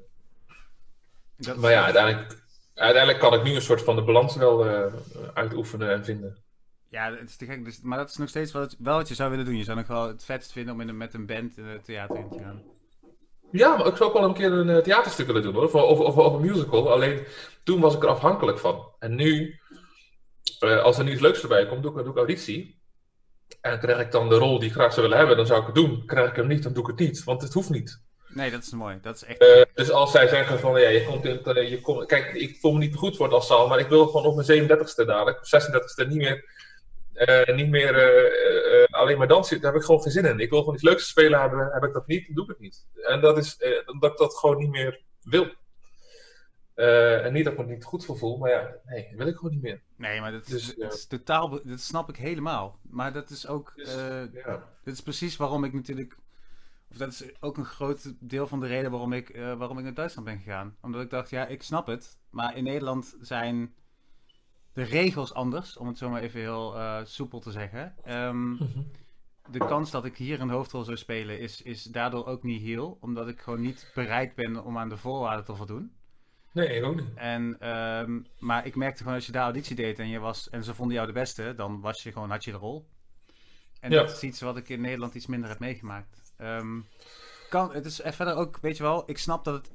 maar ja, uiteindelijk uiteindelijk kan ik nu een soort van de balans wel uh, uitoefenen en vinden. Ja, het is te gek. Dus, maar dat is nog steeds wel, wel wat je zou willen doen. Je zou nog wel het vetst vinden om in een, met een band in het theater in te gaan. Ja, maar ik zou ook wel een keer een uh, theaterstuk willen doen hoor. Of, of, of, of, een musical. Alleen toen was ik er afhankelijk van. En nu, uh, als er nu iets leuks erbij komt, doe ik, doe ik auditie. En krijg ik dan de rol die ik graag zou willen hebben, dan zou ik het doen. Krijg ik hem niet, dan doe ik het niet. Want het hoeft niet. Nee, dat is mooi. Dat is echt... Uh, dus als zij zeggen van, ja, je komt in het, uh, je komt, kijk, ik voel me niet goed voor het Assal, maar ik wil gewoon op mijn 37ste dadelijk, of 36ste, niet meer, uh, niet meer alleen maar dansen. Daar heb ik gewoon geen zin in. Ik wil gewoon iets leuks spelen hebben, heb ik dat niet, dan doe ik het niet. En dat is, dat ik dat gewoon niet meer wil. en niet dat ik me niet goed voor voel, maar ja, nee, dat wil ik gewoon niet meer. Nee, maar dat, dus, dat is totaal, dat snap ik helemaal. Maar dat is ook, dus, ja. dat is precies waarom ik natuurlijk of dat is ook een groot deel van de reden waarom ik, uh, waarom ik naar Duitsland ben gegaan. Omdat ik dacht, ja, ik snap het. Maar in Nederland zijn de regels anders, om het zo maar even heel uh, soepel te zeggen. Um, de kans dat ik hier een hoofdrol zou spelen is, is daardoor ook niet heel. Omdat ik gewoon niet bereid ben om aan de voorwaarden te voldoen. Nee, ik ook niet. En, um, maar ik merkte gewoon als je daar auditie deed en, je was, en ze vonden jou de beste, dan was je gewoon, had je de rol. En ja. dat is iets wat ik in Nederland iets minder heb meegemaakt. Um, kan, het is verder ook, weet je wel, ik snap dat het.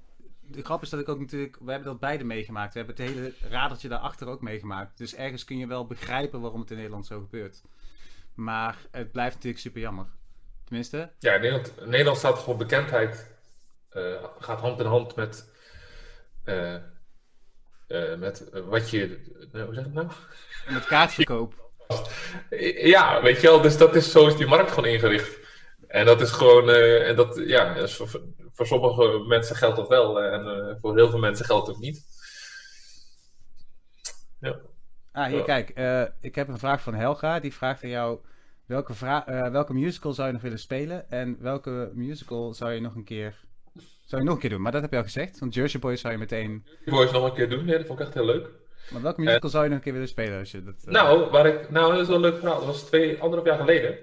De grap is dat ik ook natuurlijk. We hebben dat beide meegemaakt. We hebben het hele radertje daarachter ook meegemaakt. Dus ergens kun je wel begrijpen waarom het in Nederland zo gebeurt. Maar het blijft natuurlijk super jammer. Tenminste. Ja, Nederland, Nederland staat gewoon bekendheid. Uh, gaat hand in hand met. Uh, uh, met wat je. hoe zeg het nou? Met kaartverkoop. Ja, weet je wel, dus dat is, zo is die markt gewoon ingericht. En dat is gewoon, uh, en dat, ja, voor, voor, sommige mensen geldt dat wel en uh, voor heel veel mensen geldt het niet. Ja. Ah, hier, kijk, uh, ik heb een vraag van Helga. Die vraagt aan jou: welke, welke musical zou je nog willen spelen? En welke musical zou je nog een keer. Zou je nog een keer doen? Maar dat heb je al gezegd. Want Jersey Boys zou je meteen. Jersey Boys nog een keer doen, nee, dat vond ik echt heel leuk. Maar welke musical zou je nog een keer willen spelen? Als je dat, Nou, waar ik, nou, dat is wel een leuk verhaal. Dat was twee, anderhalf jaar geleden.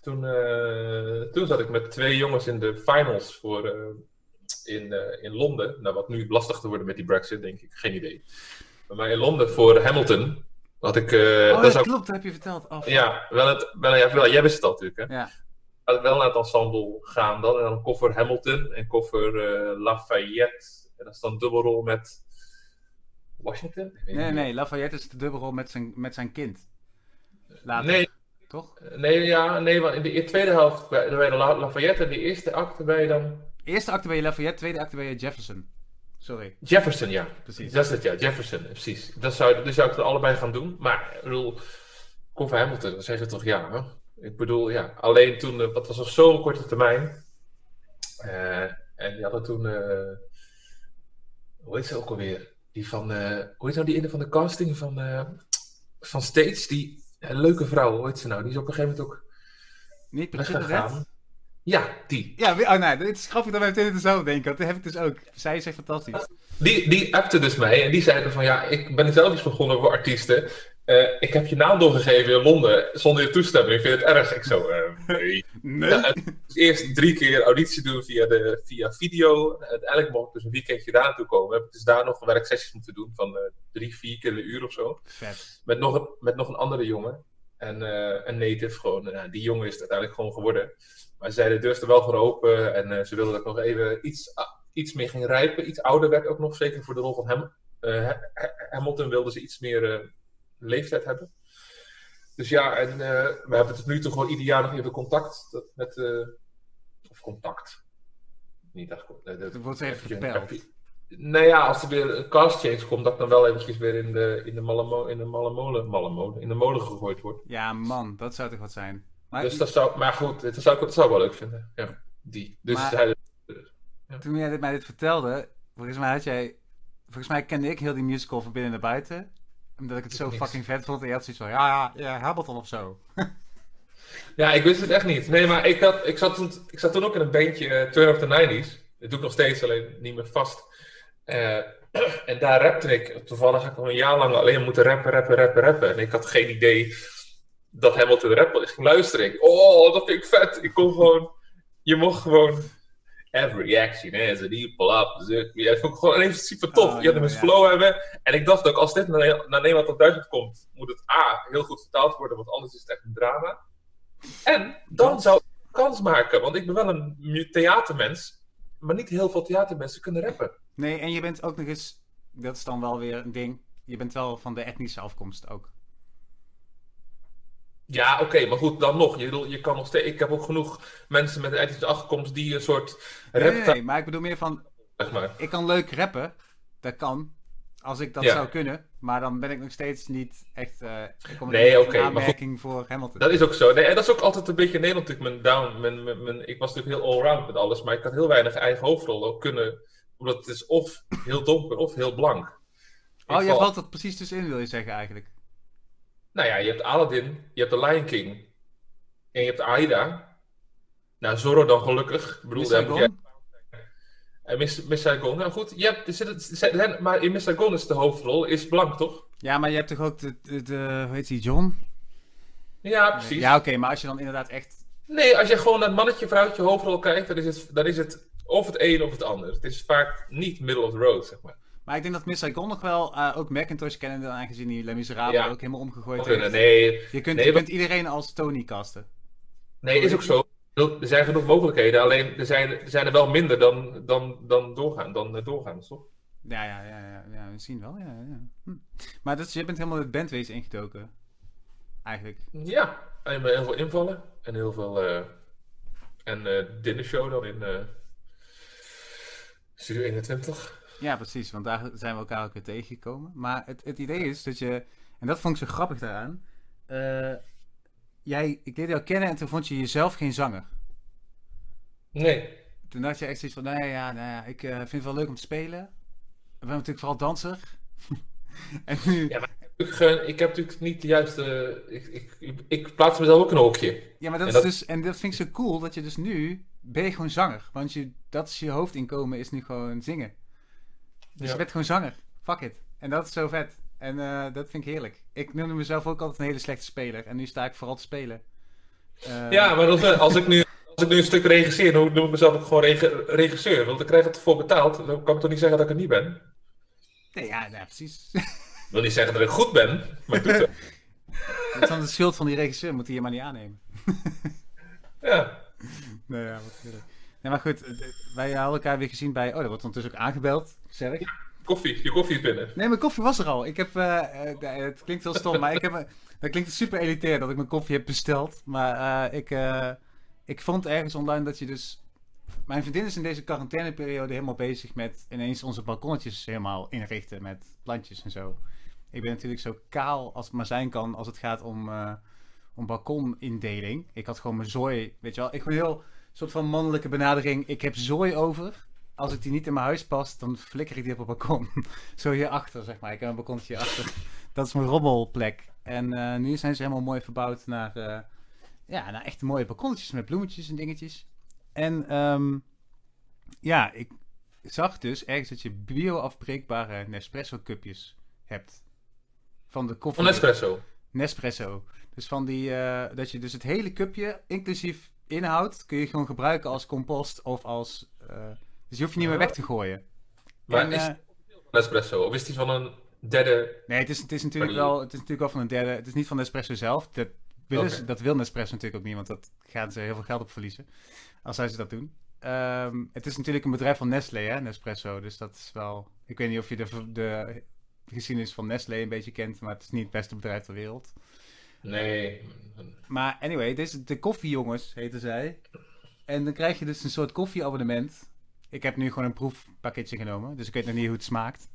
Toen, uh, toen zat ik met twee jongens in de finals voor, uh, in, uh, in Londen. Nou, wat nu lastig te worden met die Brexit, denk ik. Geen idee. Maar in Londen voor Hamilton had ik. oh, dat, klopt, dat heb je verteld. Oh, ja, wel het, wel, ja, wel, jij wist het al natuurlijk. Hè? Ja. Had wel naar het ensemble gaan dan. En dan koffer Hamilton en koffer Lafayette. En dat is dan dubbelrol met. Washington? Nee, nee, Lafayette is de dubbelrol met zijn, met zijn kind. Later. Nee, toch? Nee, ja, nee, want in de tweede helft je Lafayette en de eerste acte je dan... Eerste acte je Lafayette, tweede acte je Jefferson. Sorry. Jefferson, ja. Precies. Dat is het, ja. Jefferson, precies. Dat zou, dus zou ik het allebei gaan doen. Maar, ik bedoel, Kof Hamilton, dan zeggen ze toch ja, hè? Ik bedoel, ja. Alleen toen, uh, wat was op zo'n korte termijn. Uh, en die hadden toen, uh, hoe heet ze ook alweer? Die van, hoe heet nou die ene van de casting van, van Stage? Die, een leuke vrouw, hoe heet ze nou? Die is op een gegeven moment ook. Niet Priscilla Ja, die. Ja, oh nee, het is grappig dat wij meteen hetzelfde denken. Dat heb ik dus ook. Zij is echt fantastisch. Die, die appte dus mij en die zei van ja, ik ben zelf eens begonnen voor artiesten. Eh, ik heb je naam doorgegeven in Londen zonder je toestemming. Ik vind het erg. Ik zo, eh, nee. Nee. Ja, eerst drie keer auditie doen via, de, via video. Uiteindelijk mocht ik dus een weekendje daar naartoe komen. Heb ik dus daar nog werksessies moeten doen van eh, drie, vier keer een uur of zo. Vet. Met nog een, met nog een andere jongen. En eh, een native gewoon. En, ja, die jongen is het uiteindelijk gewoon geworden. Maar ze zeiden de deur is er wel voor open. En eh, ze wilden dat ik nog even iets, ah, iets meer ging rijpen. Iets ouder werd ook nog. Zeker voor de rol van hem. eh, Ha- Ha- Hamilton wilden ze iets meer eh, leeftijd hebben. Dus ja, en eh, we hebben tot nu toe gewoon ieder jaar nog even contact dat- met. eh, of contact. Niet echt. eh, dat- Er wordt even gepeld. Nou ja, als er weer een cast change komt, dat dan wel eventjes weer in de, in de, malamo, in de malamolen, malamolen, in de molen gegooid wordt. Ja, man, dat zou toch wat zijn. Maar Dus dat zou, maar goed, dat zou, ik- dat zou ik wel leuk vinden. Ja, die. Dus Maar- hij, toen jij dit, mij dit vertelde, volgens mij had jij... Volgens mij kende ik heel die musical van binnen naar buiten. Omdat ik het zo Niks. fucking vet vond. En je had zoiets van, ja, ja, ja, Hamilton of zo. ja, ik wist het echt niet. Nee, maar ik, had, ik, zat, toen, ik zat toen ook in een bandje eh, Turn of the 90s. Dat doe ik nog steeds, alleen niet meer vast. Eh, en daar rapte ik. Toevallig had ik al een jaar lang alleen moeten rappen, rappen, rappen, rappen. En ik had geen idee dat Hamilton rap was. Ik ging luisteren. Ik, oh, dat vind ik vet. Ik kon gewoon... Je mocht gewoon... Every action has a deep pull-up. Dus, Ja, dat vond ik gewoon even super tof. Oh, je had hem eens flow hebben. En ik dacht ook, als dit naar, naar Nederland of Duitsland komt, moet het A, heel goed vertaald worden, want anders is het echt een drama. En dan Dat- zou ik kans maken, want ik ben wel een theatermens, maar niet heel veel theatermensen kunnen rappen. Nee, en je bent ook nog eens... Dat is dan wel weer een ding. Je bent wel van de etnische afkomst ook. Ja, oké, maar goed, dan nog. Je, je kan nog steeds, ik heb ook genoeg mensen met een etnische achterkomst die een soort rap, nee, nee, maar ik bedoel meer van... zeg maar. Ik kan leuk rappen. Dat kan. Als ik dat Ja. zou kunnen. Maar dan ben ik nog steeds niet echt... eh ik kom Nee, oké, in maar goed. aanmerking voor Hamilton. Dat is ook zo. Nee, en dat is ook altijd een beetje in Nederland natuurlijk mijn down. Mijn, mijn, mijn- ik was natuurlijk heel allround met alles, maar ik had heel weinig eigen hoofdrol ook kunnen. Omdat het is of heel donker of heel blank. Oh, jij val- valt er precies tussenin, wil je zeggen eigenlijk. Nou ja, je hebt Aladdin, je hebt de Lion King. En je hebt Aida. Nou, Zorro dan gelukkig. Ik bedoel, daar? En Miss, Miss Saigon. Nou goed, je hebt, er zit, er zijn- maar in Miss Saigon is de hoofdrol, is blank toch? Ja, maar je hebt toch ook de... de, de hoe heet die, John? Ja, precies. Ja, oké, maar als je dan inderdaad echt... Nee, als je gewoon naar het mannetje, vrouwtje, hoofdrol kijkt, dan is, het, dan is het of het een of het ander. Het is vaak niet middle of the road, zeg maar. Maar ik denk dat Miss Saigon nog wel... eh, ook Macintosh kennen dan aangezien die Les Miserables Ja. ook helemaal omgegooid heeft. Nee, Je kunt, Nee, je kunt iedereen als Tony casten. nee, is ook zo. Er zijn genoeg mogelijkheden, alleen er zijn er, zijn er wel minder dan, dan, dan doorgaan, dan eh, doorgaans, toch? Ja, ja, ja, ja, zien wel, ja. ja. Hm. Maar dat, je bent helemaal het bandwezen ingedoken. Eigenlijk. Ja, en heel veel invallen en heel veel. eh en eh dinnershow dan in Studio 21. Ja, precies, want daar zijn we elkaar ook weer tegengekomen. Maar het, het idee is dat je, en dat vond ik zo grappig daaraan. eh, jij, ik leerde jou kennen en toen vond je jezelf geen zanger. Nee. Toen dacht je echt zoiets van, nou ja, nou ja ik eh, vind het wel leuk om te spelen. Ik ben natuurlijk vooral danser. en nu, Ja, maar ik heb, natuurlijk, ge- ik heb natuurlijk niet de juiste. Ik, ik, ik, plaats mezelf ook een hokje. Ja, maar dat En is dus, en dat vind ik zo cool, dat je dus nu, ben je gewoon zanger. Want je, dat is je hoofdinkomen, is nu gewoon zingen. Dus Ja. je bent gewoon zanger. Fuck it. En dat is zo vet. En eh, dat vind ik heerlijk. Ik noemde mezelf ook altijd een hele slechte speler. En nu sta ik vooral te spelen. Eh, Ja, maar dat, als, ik nu, als ik nu een stuk regisseer, dan noem ik mezelf ook gewoon regisseur. Want ik krijg het ervoor betaald. Dan kan ik toch niet zeggen dat ik het niet ben. Nee, ja, precies. Ik wil niet zeggen dat ik goed ben, maar ik doe het. dat is dan de schuld van die regisseur. Moet hij je maar niet aannemen. Ja. Nee, ja, wat heerlijk. Nee, maar goed. eh, Wij hadden elkaar weer gezien bij... Oh, er wordt ondertussen ook aangebeld. Gezellig. Koffie, je koffie is binnen. Nee, mijn koffie was er al. Ik heb, eh, eh, het klinkt heel stom, maar ik heb, dat klinkt super elitair dat ik mijn koffie heb besteld. Maar eh, ik, eh, ik vond ergens online dat je dus... Mijn vriendin is in deze quarantaineperiode helemaal bezig met ineens onze balkonnetjes helemaal inrichten met plantjes en zo. Ik ben natuurlijk zo kaal als het maar zijn kan als het gaat om, eh, om balkonindeling. Ik had gewoon mijn zooi, weet je wel. Ik ben heel soort van mannelijke benadering. Ik heb zooi over. Als ik die niet in mijn huis past, dan flikker ik die op het balkon. Zo hierachter, zeg maar. Ik heb een balkonnetje hierachter. Dat is mijn rommelplek. En eh, nu zijn ze helemaal mooi verbouwd naar, eh, ja, naar echt mooie balkonnetjes met bloemetjes en dingetjes. En ehm, ja, ik zag dus ergens dat je bio-afbreekbare Nespresso cupjes hebt. Van de koffie. Van Nespresso. Nespresso. Dus van die, eh, dat je dus het hele cupje, inclusief inhoud, kun je gewoon gebruiken als compost of als... eh, dus je hoeft je niet meer weg te gooien. Maar En, is eh, het van Nespresso? Of is die van een derde... Nee, het is, het is natuurlijk wel, het is natuurlijk wel van een derde. Het is niet van Nespresso zelf. Dat, willen ze- dat wil Nespresso natuurlijk ook niet, want dat gaan ze heel veel geld op verliezen. Als zij ze dat doen. Ehm, het is natuurlijk een bedrijf van Nestlé, hè, Nespresso. Dus dat is wel. Ik weet niet of je de, de geschiedenis van Nestlé een beetje kent, maar het is niet het beste bedrijf ter wereld. Nee. Maar anyway, dit is de koffiejongens, heten zij. En dan krijg je dus een soort koffieabonnement. Ik heb nu gewoon een proefpakketje genomen, dus ik weet nog niet hoe het smaakt.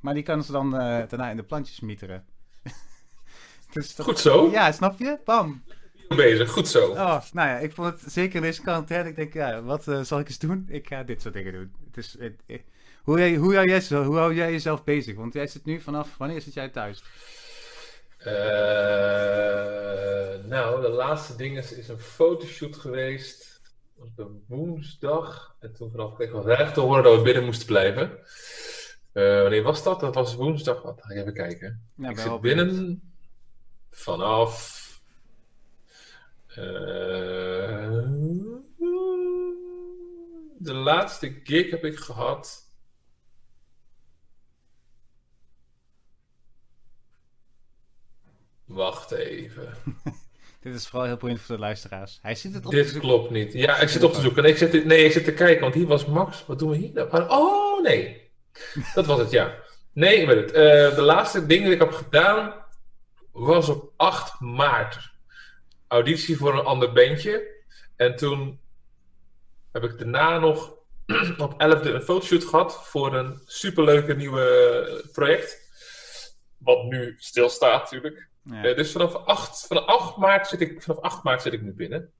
Maar die kan ze dan eh, daarna in de plantjes mieteren. dus dat- Goed zo. Ja, snap je? Bam. Bezig, goed zo. Oh, nou ja, ik vond het zeker in deze quarantaine. Ik denk, ja, wat eh, zal ik eens doen? Ik ga dit soort dingen doen. Het is, het- eh, hoe, jij- hoe, hou jij, zo- hoe hou jij jezelf bezig? Want jij zit nu vanaf, wanneer zit jij thuis? Eh, nou, de laatste ding is, is een fotoshoot geweest op de woensdag. En toen vanaf kreeg ik erg te horen dat we binnen moesten blijven. Eh, wanneer was dat? Dat was woensdag. Wat? Ga ik even kijken. Ja, ik zit binnen vanaf. eh, de laatste gig heb ik gehad. Wacht even. Dit is vooral heel boeiend voor de luisteraars. Hij zit het op te Dit klopt niet. Ja, ik zit op te zoeken. Nee, ik zit, nee, ik zit te kijken, want hier was Max. Wat doen we hier nou? Ah, Oh, nee. Dat was het, ja. Nee, ik weet het. Eh, de laatste ding dat ik heb gedaan was op 8 maart. Auditie voor een ander bandje. En toen heb ik daarna nog op 11e een fotoshoot gehad voor een superleuke nieuwe project. Wat nu stilstaat natuurlijk. Ja, Eh, dus vanaf 8, vanaf 8 maart zit ik, vanaf 8 maart zit ik nu binnen.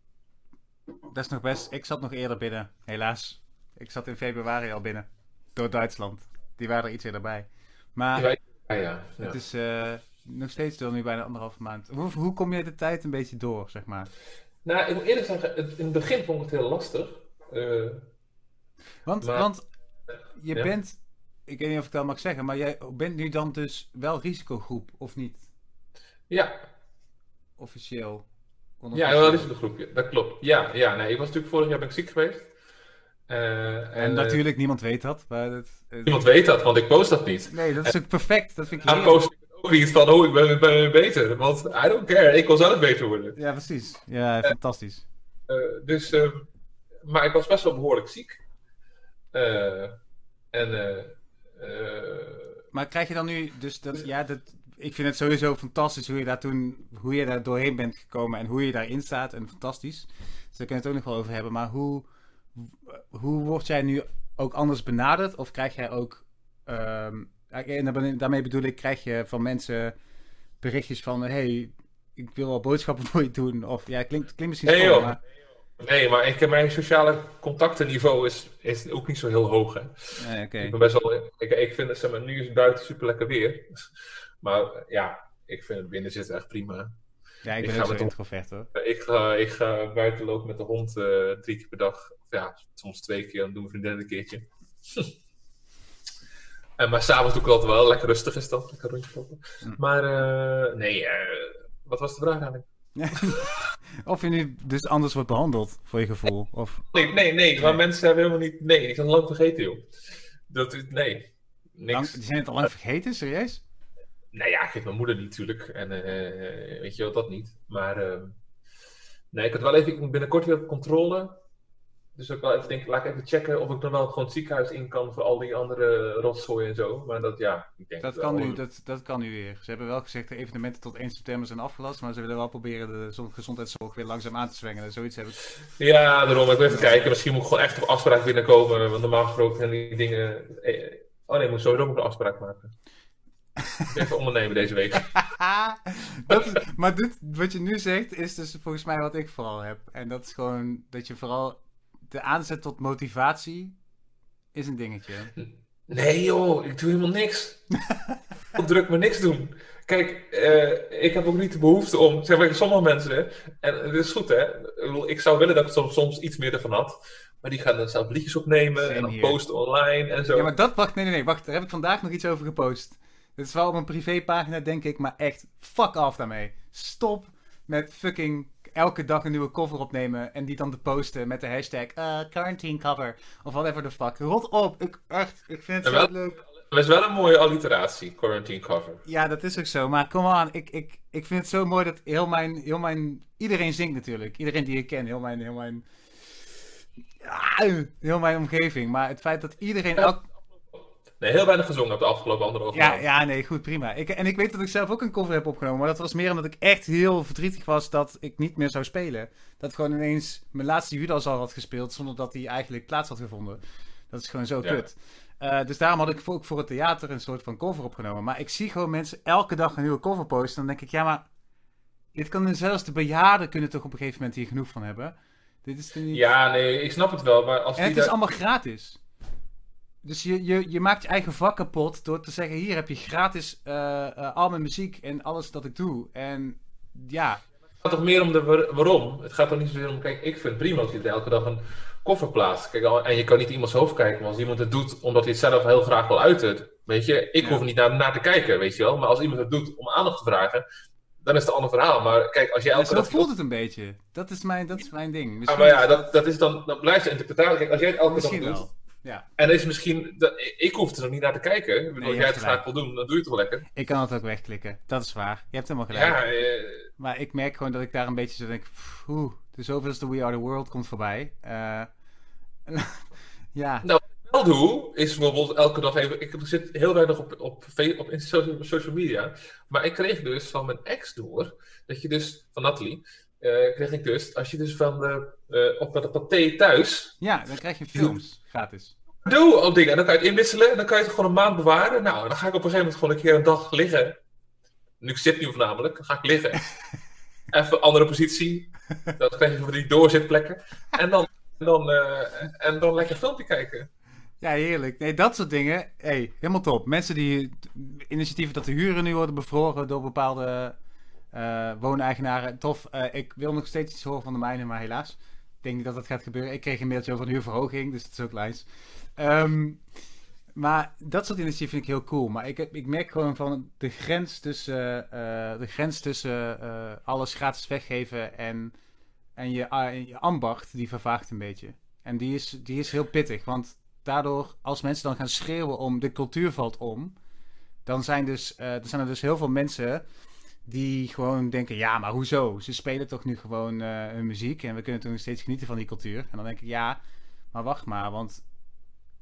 dat is nog best. Ik zat nog eerder binnen, helaas. Ik zat in februari al binnen. Door Duitsland. Die waren er iets eerder bij. Maar Ja, ja, ja. het is eh, nog steeds door nu bijna anderhalve maand. Hoe, hoe kom je de tijd een beetje door, zeg maar? Nou, ik moet eerlijk zeggen, het- in het begin vond ik het heel lastig. Eh, Want, Maar- want je bent, ik weet niet of ik dat mag zeggen, maar jij bent nu dan dus wel risicogroep, of niet? Ja, Officieel. ja, dat is de groepje. Dat klopt. Ja, ja, nee, ik was natuurlijk vorig jaar ben ik ziek geweest. Eh, En en, natuurlijk, niemand weet dat. Maar het, het- niemand weet dat, want ik post dat niet. nee, dat is ook perfect. Dat vind ik heerlijk. post ook niet van, oh, ik ben, ik ben beter. Want I don't care, ik wil zelf beter worden. Ja, precies. Ja, fantastisch. Eh, dus, eh, maar ik was best wel behoorlijk ziek. Eh, en, eh, eh, Maar krijg je dan nu, dus dat, ja, dat, ik vind het sowieso fantastisch hoe je daar toen, hoe je daar doorheen bent gekomen en hoe je daarin staat en fantastisch. Dus daar kunnen we het ook nog wel over hebben. Maar hoe, hoe word jij nu ook anders benaderd? Of krijg jij ook, ehm, en daar- daarmee bedoel ik, krijg je van mensen berichtjes van, hey, ik wil wel boodschappen voor je doen. Of ja, klinkt, klinkt misschien Hey, stom, maar... nee, maar ik, mijn sociale contactenniveau is, is ook niet zo heel hoog. Hè. Nee. Ik ben best wel. Ik, ik vind het, zeg maar, nu is het buiten super lekker weer. Maar ja, ik vind het binnen zitten echt prima. Ja, ik ik ben ga ook zo met hoor. Ik ga, ik ga buiten lopen met de hond eh, drie keer per dag. Of ja, soms twee keer, dan doen mijn vriendin een keertje. en, maar s'avonds doe ik het altijd wel. Lekker rustig is dat. Lekker rondje lopen. Hm. Maar eh, nee, eh, wat was de vraag eigenlijk? of je nu dus anders wordt behandeld, voor je gevoel. Of... Nee, nee, nee. Maar Nee. mensen hebben helemaal niet. Nee, ik het lang vergeten, joh. Dat is. Nee. Lang, Niks. die zijn het al lang vergeten, serieus? Nou ja, ik geef mijn moeder niet natuurlijk. En eh, weet je wel, dat niet. Maar ehm, nee, ik had wel even ik moet binnenkort weer op controle. Dus ik wel even denk, laat ik even checken of ik dan wel gewoon het ziekenhuis in kan voor al die andere rotzooi en zo. Maar dat ja, ik denk Dat wel. kan, nu, dat, dat kan nu weer. Ze hebben wel gezegd de evenementen tot 1 september zijn afgelast, maar ze willen wel proberen de zo- gezondheidszorg weer langzaam aan te zwengelen. Zoiets heb ik. Ja, daarom. Ik wil even kijken. Misschien moet ik gewoon echt op afspraak binnenkomen. Want normaal gesproken zijn die dingen. eh, Oh nee, ik moet sowieso nog een afspraak maken. Even ondernemen deze week. dat is, maar dit, wat je nu zegt, is dus volgens mij wat ik vooral heb. En dat is gewoon dat je vooral de aanzet tot motivatie is een dingetje. Nee joh, ik doe helemaal niks. Ik druk me niks doen. Kijk, eh, ik heb ook niet de behoefte om, zeg maar, sommige mensen, en het is goed hè, ik zou willen dat ik soms, soms iets meer ervan had, maar die gaan dan zelf liedjes opnemen en dan hier. posten online en zo. Ja, maar dat, wacht, nee, nee, nee, wacht, daar heb ik vandaag nog iets over gepost. Het is wel op een privépagina, denk ik, maar echt, fuck off daarmee. Stop met fucking elke dag een nieuwe cover opnemen en die dan te posten met de hashtag uh, quarantine cover of whatever the fuck. Rot op, ik, echt, ik vind het Ja, zo wel- leuk. Dat is wel een mooie alliteratie, quarantine cover. Ja, dat is ook zo. Maar kom aan, ik, ik, ik vind het zo mooi dat heel mijn, heel mijn... Iedereen zingt natuurlijk. Iedereen die ik ken, heel mijn... Heel mijn, heel mijn omgeving. Maar het feit dat iedereen... Ja. elk- Nee, heel weinig gezongen op de afgelopen anderhalf ja, maand. ja, nee, goed, prima. Ik, en ik weet dat ik zelf ook een cover heb opgenomen. Maar dat was meer omdat ik echt heel verdrietig was dat ik niet meer zou spelen. Dat gewoon ineens mijn laatste Judas al had gespeeld zonder dat hij eigenlijk plaats had gevonden. Dat is gewoon zo Ja. kut. Eh, dus daarom had ik ook voor het theater een soort van cover opgenomen. Maar ik zie gewoon mensen elke dag een nieuwe cover posten. Dan denk ik, ja, maar dit kan zelfs de bejaarden kunnen toch op een gegeven moment hier genoeg van hebben. Dit is niet... Ja, nee, ik snap het wel, maar als En het is allemaal gratis. Dus je, je, je maakt je eigen vak kapot door te zeggen: hier heb je gratis eh, eh, al mijn muziek en alles dat ik doe. En ja, Het gaat toch meer om de waar- waarom? Het gaat toch niet zozeer om, kijk, ik vind het prima als je er elke dag een koffer plaatst. Kijk, en je kan niet in iemands hoofd kijken, maar als iemand het doet omdat hij het zelf heel graag wil uiten, weet je, ik Ja. hoef niet naar, naar te kijken, weet je wel. Maar als iemand het doet om aandacht te vragen, dan is het een ander verhaal. Maar kijk, als jij elke zo dag... voelt het een beetje. Dat is mijn, dat is mijn ding. Ja, maar ja, dat, dat is dan, dat blijft de interpretatie. Kijk, als jij het elke Misschien dag doet, wel. Ja, en is misschien, dat, ik hoef er nog niet naar te kijken. Ik bedoel, Nee, als je jij het graag wil doen, dan doe je het wel lekker. ik kan het ook wegklikken. Dat is waar. Je hebt helemaal gelijk. Ja, eh, Maar ik merk gewoon dat ik daar een beetje zo denk: oeh, de zoveelste We Are the World komt voorbij. Eh, ja, wel doe, is bijvoorbeeld elke dag even. Ik zit heel weinig op, op, op social, media. Maar ik kreeg dus van mijn ex door. Dat je dus, van Nathalie. Eh, kreeg ik dus, als je dus van de, eh, op de paté thuis. ja, dan krijg je films gratis. Doe op dingen. En dan kan je het inwisselen. En dan kan je het gewoon een maand bewaren. Nou, dan ga ik op een gegeven moment gewoon een keer een dag liggen. Nu ik zit nu voornamelijk. Dan ga ik liggen. Even andere positie. Dan krijg je van die doorzitplekken. En dan, en dan, eh, en dan lekker een filmpje kijken. Ja, heerlijk. Nee, dat soort dingen. hey, helemaal top. Mensen die initiatieven dat de huren nu worden bevroren door bepaalde eh wooneigenaren. Tof. Eh, ik wil nog steeds iets horen van de mijne, maar helaas. Ik denk niet dat dat gaat gebeuren. Ik kreeg een mailtje over een huurverhoging, dus dat is ook lijns. Ehm, maar dat soort initiatieven vind ik heel cool. Maar ik, ik merk gewoon van de grens tussen, eh, de grens tussen alles gratis weggeven en, en je, je ambacht, die vervaagt een beetje. En die is, die is heel pittig, want daardoor, als mensen dan gaan schreeuwen om de cultuur valt om, dan zijn, dus, er zijn er dus heel veel mensen die gewoon denken, ja, maar hoezo? Ze spelen toch nu gewoon eh, hun muziek en we kunnen toch nog steeds genieten van die cultuur. En dan denk ik, ja, maar wacht maar, want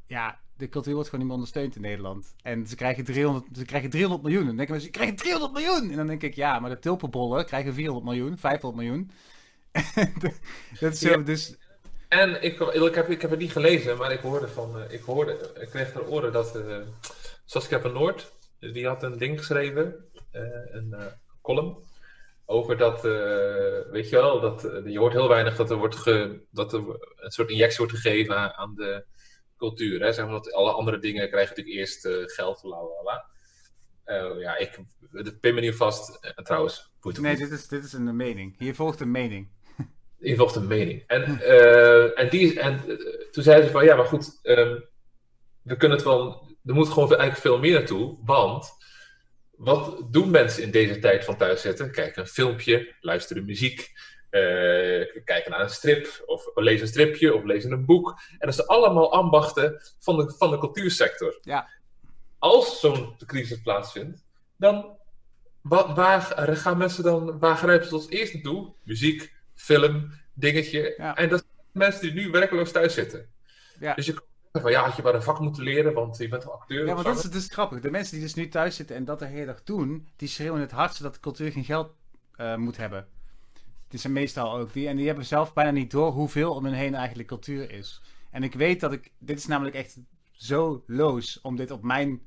ja, de cultuur wordt gewoon niet meer ondersteund in Nederland. En ze krijgen 300, ze krijgen 300 miljoen. Dan denken mensen, ze krijgen 300 miljoen! En dan denk ik, ja, maar de tulpenbollen krijgen 400 miljoen, 500 miljoen. dat is zo, Ja. dus En ik, ik, heb, ik heb het niet gelezen, maar ik hoorde van, eh, ik hoorde, ik kreeg ter oren dat eh Saskia van Noord, die had een ding geschreven, eh, een column, over dat, eh, weet je wel, dat, eh, je hoort heel weinig dat er wordt ge, dat er een soort injectie wordt gegeven aan, aan de cultuur. Hè? Zeg maar dat alle andere dingen krijgen natuurlijk eerst eh, geld, la la la. Ja, ik, pin me niet vast. Trouwens, nee, dit is, dit is een mening. Hier volgt een mening. Je volgt een mening. En, en, die, en toen zei ze van, ja, maar goed, ehm, we kunnen het wel, er moet gewoon eigenlijk veel meer naartoe, want wat doen mensen in deze tijd van thuiszitten? Kijken een filmpje, luisteren muziek, eh, kijken naar een strip, of lezen een stripje, of lezen een boek. En dat zijn allemaal ambachten van de, van de cultuursector. Ja. Als zo'n crisis plaatsvindt, dan wa- waar gaan mensen dan, waar grijpen ze als eerste naartoe? Muziek, film, dingetje. Ja. En dat zijn mensen die nu werkloos thuis zitten. Ja. Dus je kan van ja, had je maar een vak moeten leren, want je bent wel acteur. Ja, maar dat is dus grappig. De mensen die dus nu thuis zitten en dat de hele dag doen, die schreeuwen het hardst dat de cultuur geen geld eh, moet hebben. Die zijn meestal ook die. En die hebben zelf bijna niet door hoeveel om hen heen eigenlijk cultuur is. En ik weet dat ik. Dit is namelijk echt zo loos om dit op mijn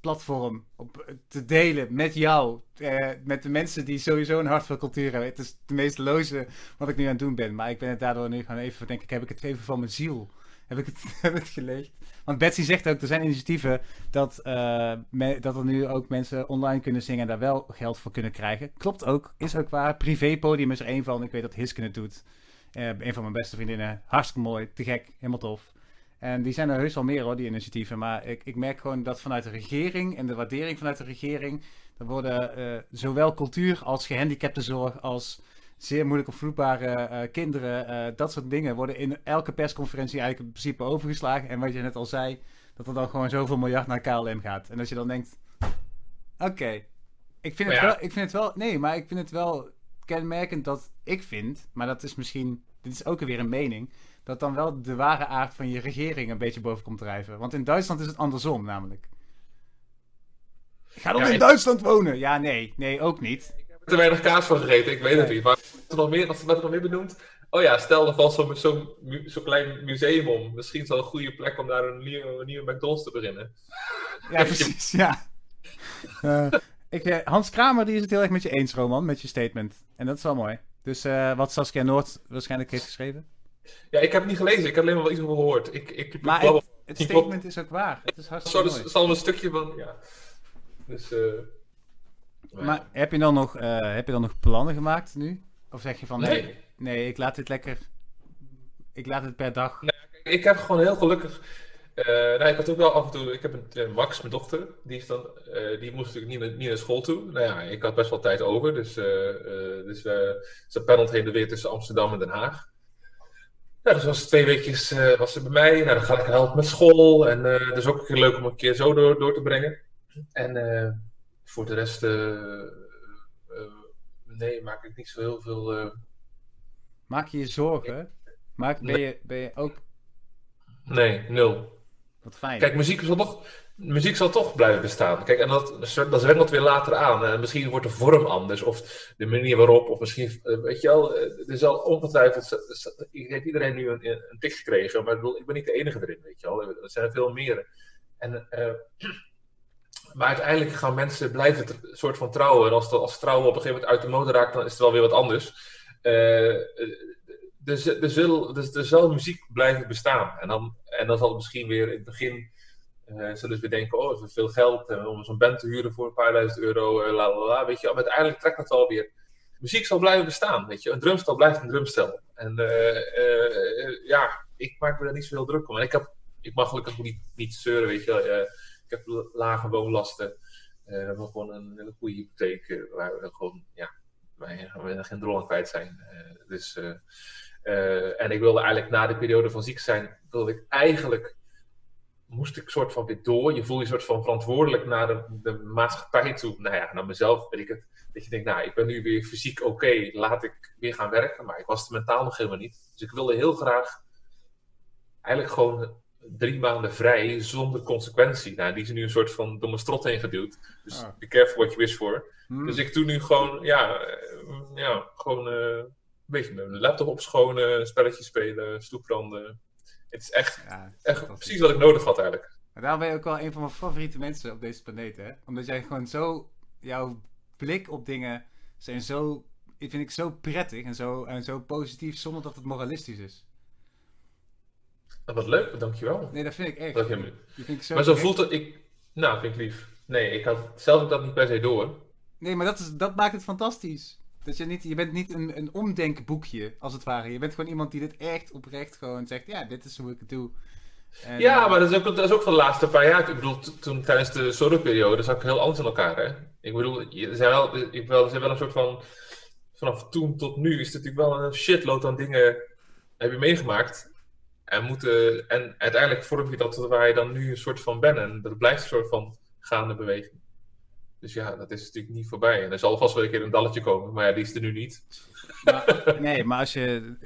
platform op, te delen met jou. eh, met de mensen die sowieso een hart voor cultuur hebben. Het is het meest loze wat ik nu aan het doen ben. Maar ik ben het daardoor nu gewoon even, denk ik, heb ik het even van mijn ziel. Heb ik het, heb. Want Betsy zegt ook, er zijn initiatieven dat, eh, dat er nu ook mensen online kunnen zingen en daar wel geld voor kunnen krijgen. Klopt ook, is ook waar. Privépodium is er één van. Ik weet dat Hisken het doet. Eh, een van mijn beste vriendinnen. Hartstikke mooi, te gek, helemaal tof. En die zijn er heus wel meer hoor, die initiatieven. Maar ik, ik merk gewoon dat vanuit de regering en de waardering vanuit de regering. Er worden eh, zowel cultuur als gehandicaptenzorg als zeer moeilijk opvoedbare eh, kinderen. eh, dat soort dingen worden in elke persconferentie eigenlijk in principe overgeslagen. En wat je net al zei, dat er dan gewoon zoveel miljard naar KLM gaat. En als je dan denkt, oké, ik vind het ja. wel, ik vind het wel, nee, maar ik vind het wel kenmerkend dat ik vind, maar dat is misschien, dit is ook weer een mening, dat dan wel de ware aard van je regering een beetje boven komt drijven. Want in Duitsland is het andersom namelijk. Ga dan Ja, in Duitsland wonen! Ja, nee, nee, ook niet. Te weinig kaas van gegeten, ik weet het niet. Maar wat er nog meer, wat er nog meer benoemd? Oh ja, stel er valt zo'n zo'n mu- zo'n klein museum om. Misschien is dat een goede plek om daar een nieuwe, een nieuwe McDonald's te beginnen. Ja, precies, ja. Eh, ik, eh, Hans Kramer die is het heel erg met je eens, Roman, met je statement. En dat is wel mooi. Dus eh, wat Saskia Noord waarschijnlijk heeft geschreven. Ja, ik heb het niet gelezen, ik heb alleen maar wel iets over gehoord. Ik, ik, Maar het, het statement is ook waar. Het is Zo, hartstikke mooi. zal een stukje van, ja. Dus, maar- Maar heb je, dan nog, eh, heb je dan nog plannen gemaakt nu? Of zeg je van, nee, nee. nee, ik laat dit lekker... Ik laat het per dag... Ik heb gewoon heel gelukkig. eh nou, ik had ook wel af en toe. Ik heb een Max, mijn dochter. Die, is dan, eh, die moest natuurlijk niet, naar- niet naar school toe. Nou ja, ik had best wel tijd over. Dus, dus ze pendelt heen en weer tussen Amsterdam en Den Haag. Nou, dus was twee weekjes was ze bij mij. Nou, dan ga ik helpen met school. En eh dus ook leuk om een keer zo door, door te brengen. En voor de rest. eh, eh, nee, maak ik niet zo heel veel. eh, Maak je je zorgen? Maak, ben, je, ben je ook... nee, nul. Wat fijn. Kijk, muziek zal toch, muziek zal toch blijven bestaan. Kijk, en dat, dat zwengelt weer later aan. En misschien wordt de vorm anders, of de manier waarop, of misschien, weet je wel, er zal ongetwijfeld, heeft iedereen nu een, een tik gekregen, maar ik, bedoel, ik ben niet de enige erin, weet je wel. Er zijn veel meer. En, maar uiteindelijk gaan mensen blijven een soort van trouwen. En als, dat- als trouwen op een gegeven moment uit de mode raakt, dan is het wel weer wat anders. Eh, eh, er, zal, er, er zal muziek blijven bestaan. En dan, en dan zal het misschien weer in het begin. eh zullen ze weer denken: oh, is veel geld om zo'n band te huren voor een paar duizend euro. la la la. Weet je, maar uiteindelijk trekt het wel weer. Muziek zal blijven bestaan. Weet je, een drumstel blijft een drumstel. En ja, ik maak me daar niet zo heel druk om. En ik, heb, ik mag gelukkig niet, niet zeuren, weet je. Ik heb lage woonlasten. Eh, we hebben gewoon een hele goede hypotheek. eh, waar we gewoon, ja, wij, wij geen drol aan kwijt zijn. Eh, dus. en ik wilde eigenlijk na de periode van ziek zijn, wilde ik eigenlijk, moest ik soort van weer door. Je voelt je soort van verantwoordelijk naar de, de maatschappij toe. Nou ja, naar mezelf weet ik het. Dat je denkt, nou, ik ben nu weer fysiek oké, laat ik weer gaan werken. Maar ik was het mentaal nog helemaal niet. Dus ik wilde heel graag eigenlijk gewoon drie maanden vrij zonder consequentie. Nou, die is nu een soort van door mijn strot heen geduwd. Dus Ah. be careful what you wish for. Hmm. Dus ik doe nu gewoon, ja, eh, ja gewoon eh, een beetje mijn laptop opschonen, spelletjes spelen, stoepranden. Het is echt, Ja, echt precies wat ik nodig had eigenlijk. Maar daarom ben je ook wel een van mijn favoriete mensen op deze planeet, hè? Omdat jij gewoon zo... Jouw blik op dingen zijn zo... Vind ik zo prettig en zo, en zo positief, zonder dat het moralistisch is. En wat leuk, dankjewel. Nee, dat vind ik echt. Dat vind ik zo maar zo voelt het, ik, nou, vind ik lief. Nee, ik had zelf ook dat niet per se door. Nee, maar dat, is, dat maakt het fantastisch. Dat je, niet, je bent niet een, een omdenkboekje, als het ware. Je bent gewoon iemand die dit echt oprecht gewoon zegt... Ja, dit is hoe ik het doe. En, Ja, eh, maar dat is, ook, dat is ook van de laatste paar jaar. Ik bedoel, to- toen tijdens de solo-periode zat ik heel anders in elkaar, hè. Ik bedoel, er zijn wel, ik wel, er zijn wel een soort van... Vanaf toen tot nu is het natuurlijk wel een shitload aan dingen heb je meegemaakt. En, moeten, en uiteindelijk vorm je dat waar je dan nu een soort van bent. En dat blijft een soort van gaande beweging. Dus ja, dat is natuurlijk niet voorbij. En er zal vast wel een keer een dalletje komen, maar ja, die is er nu niet. Maar, nee, maar als je,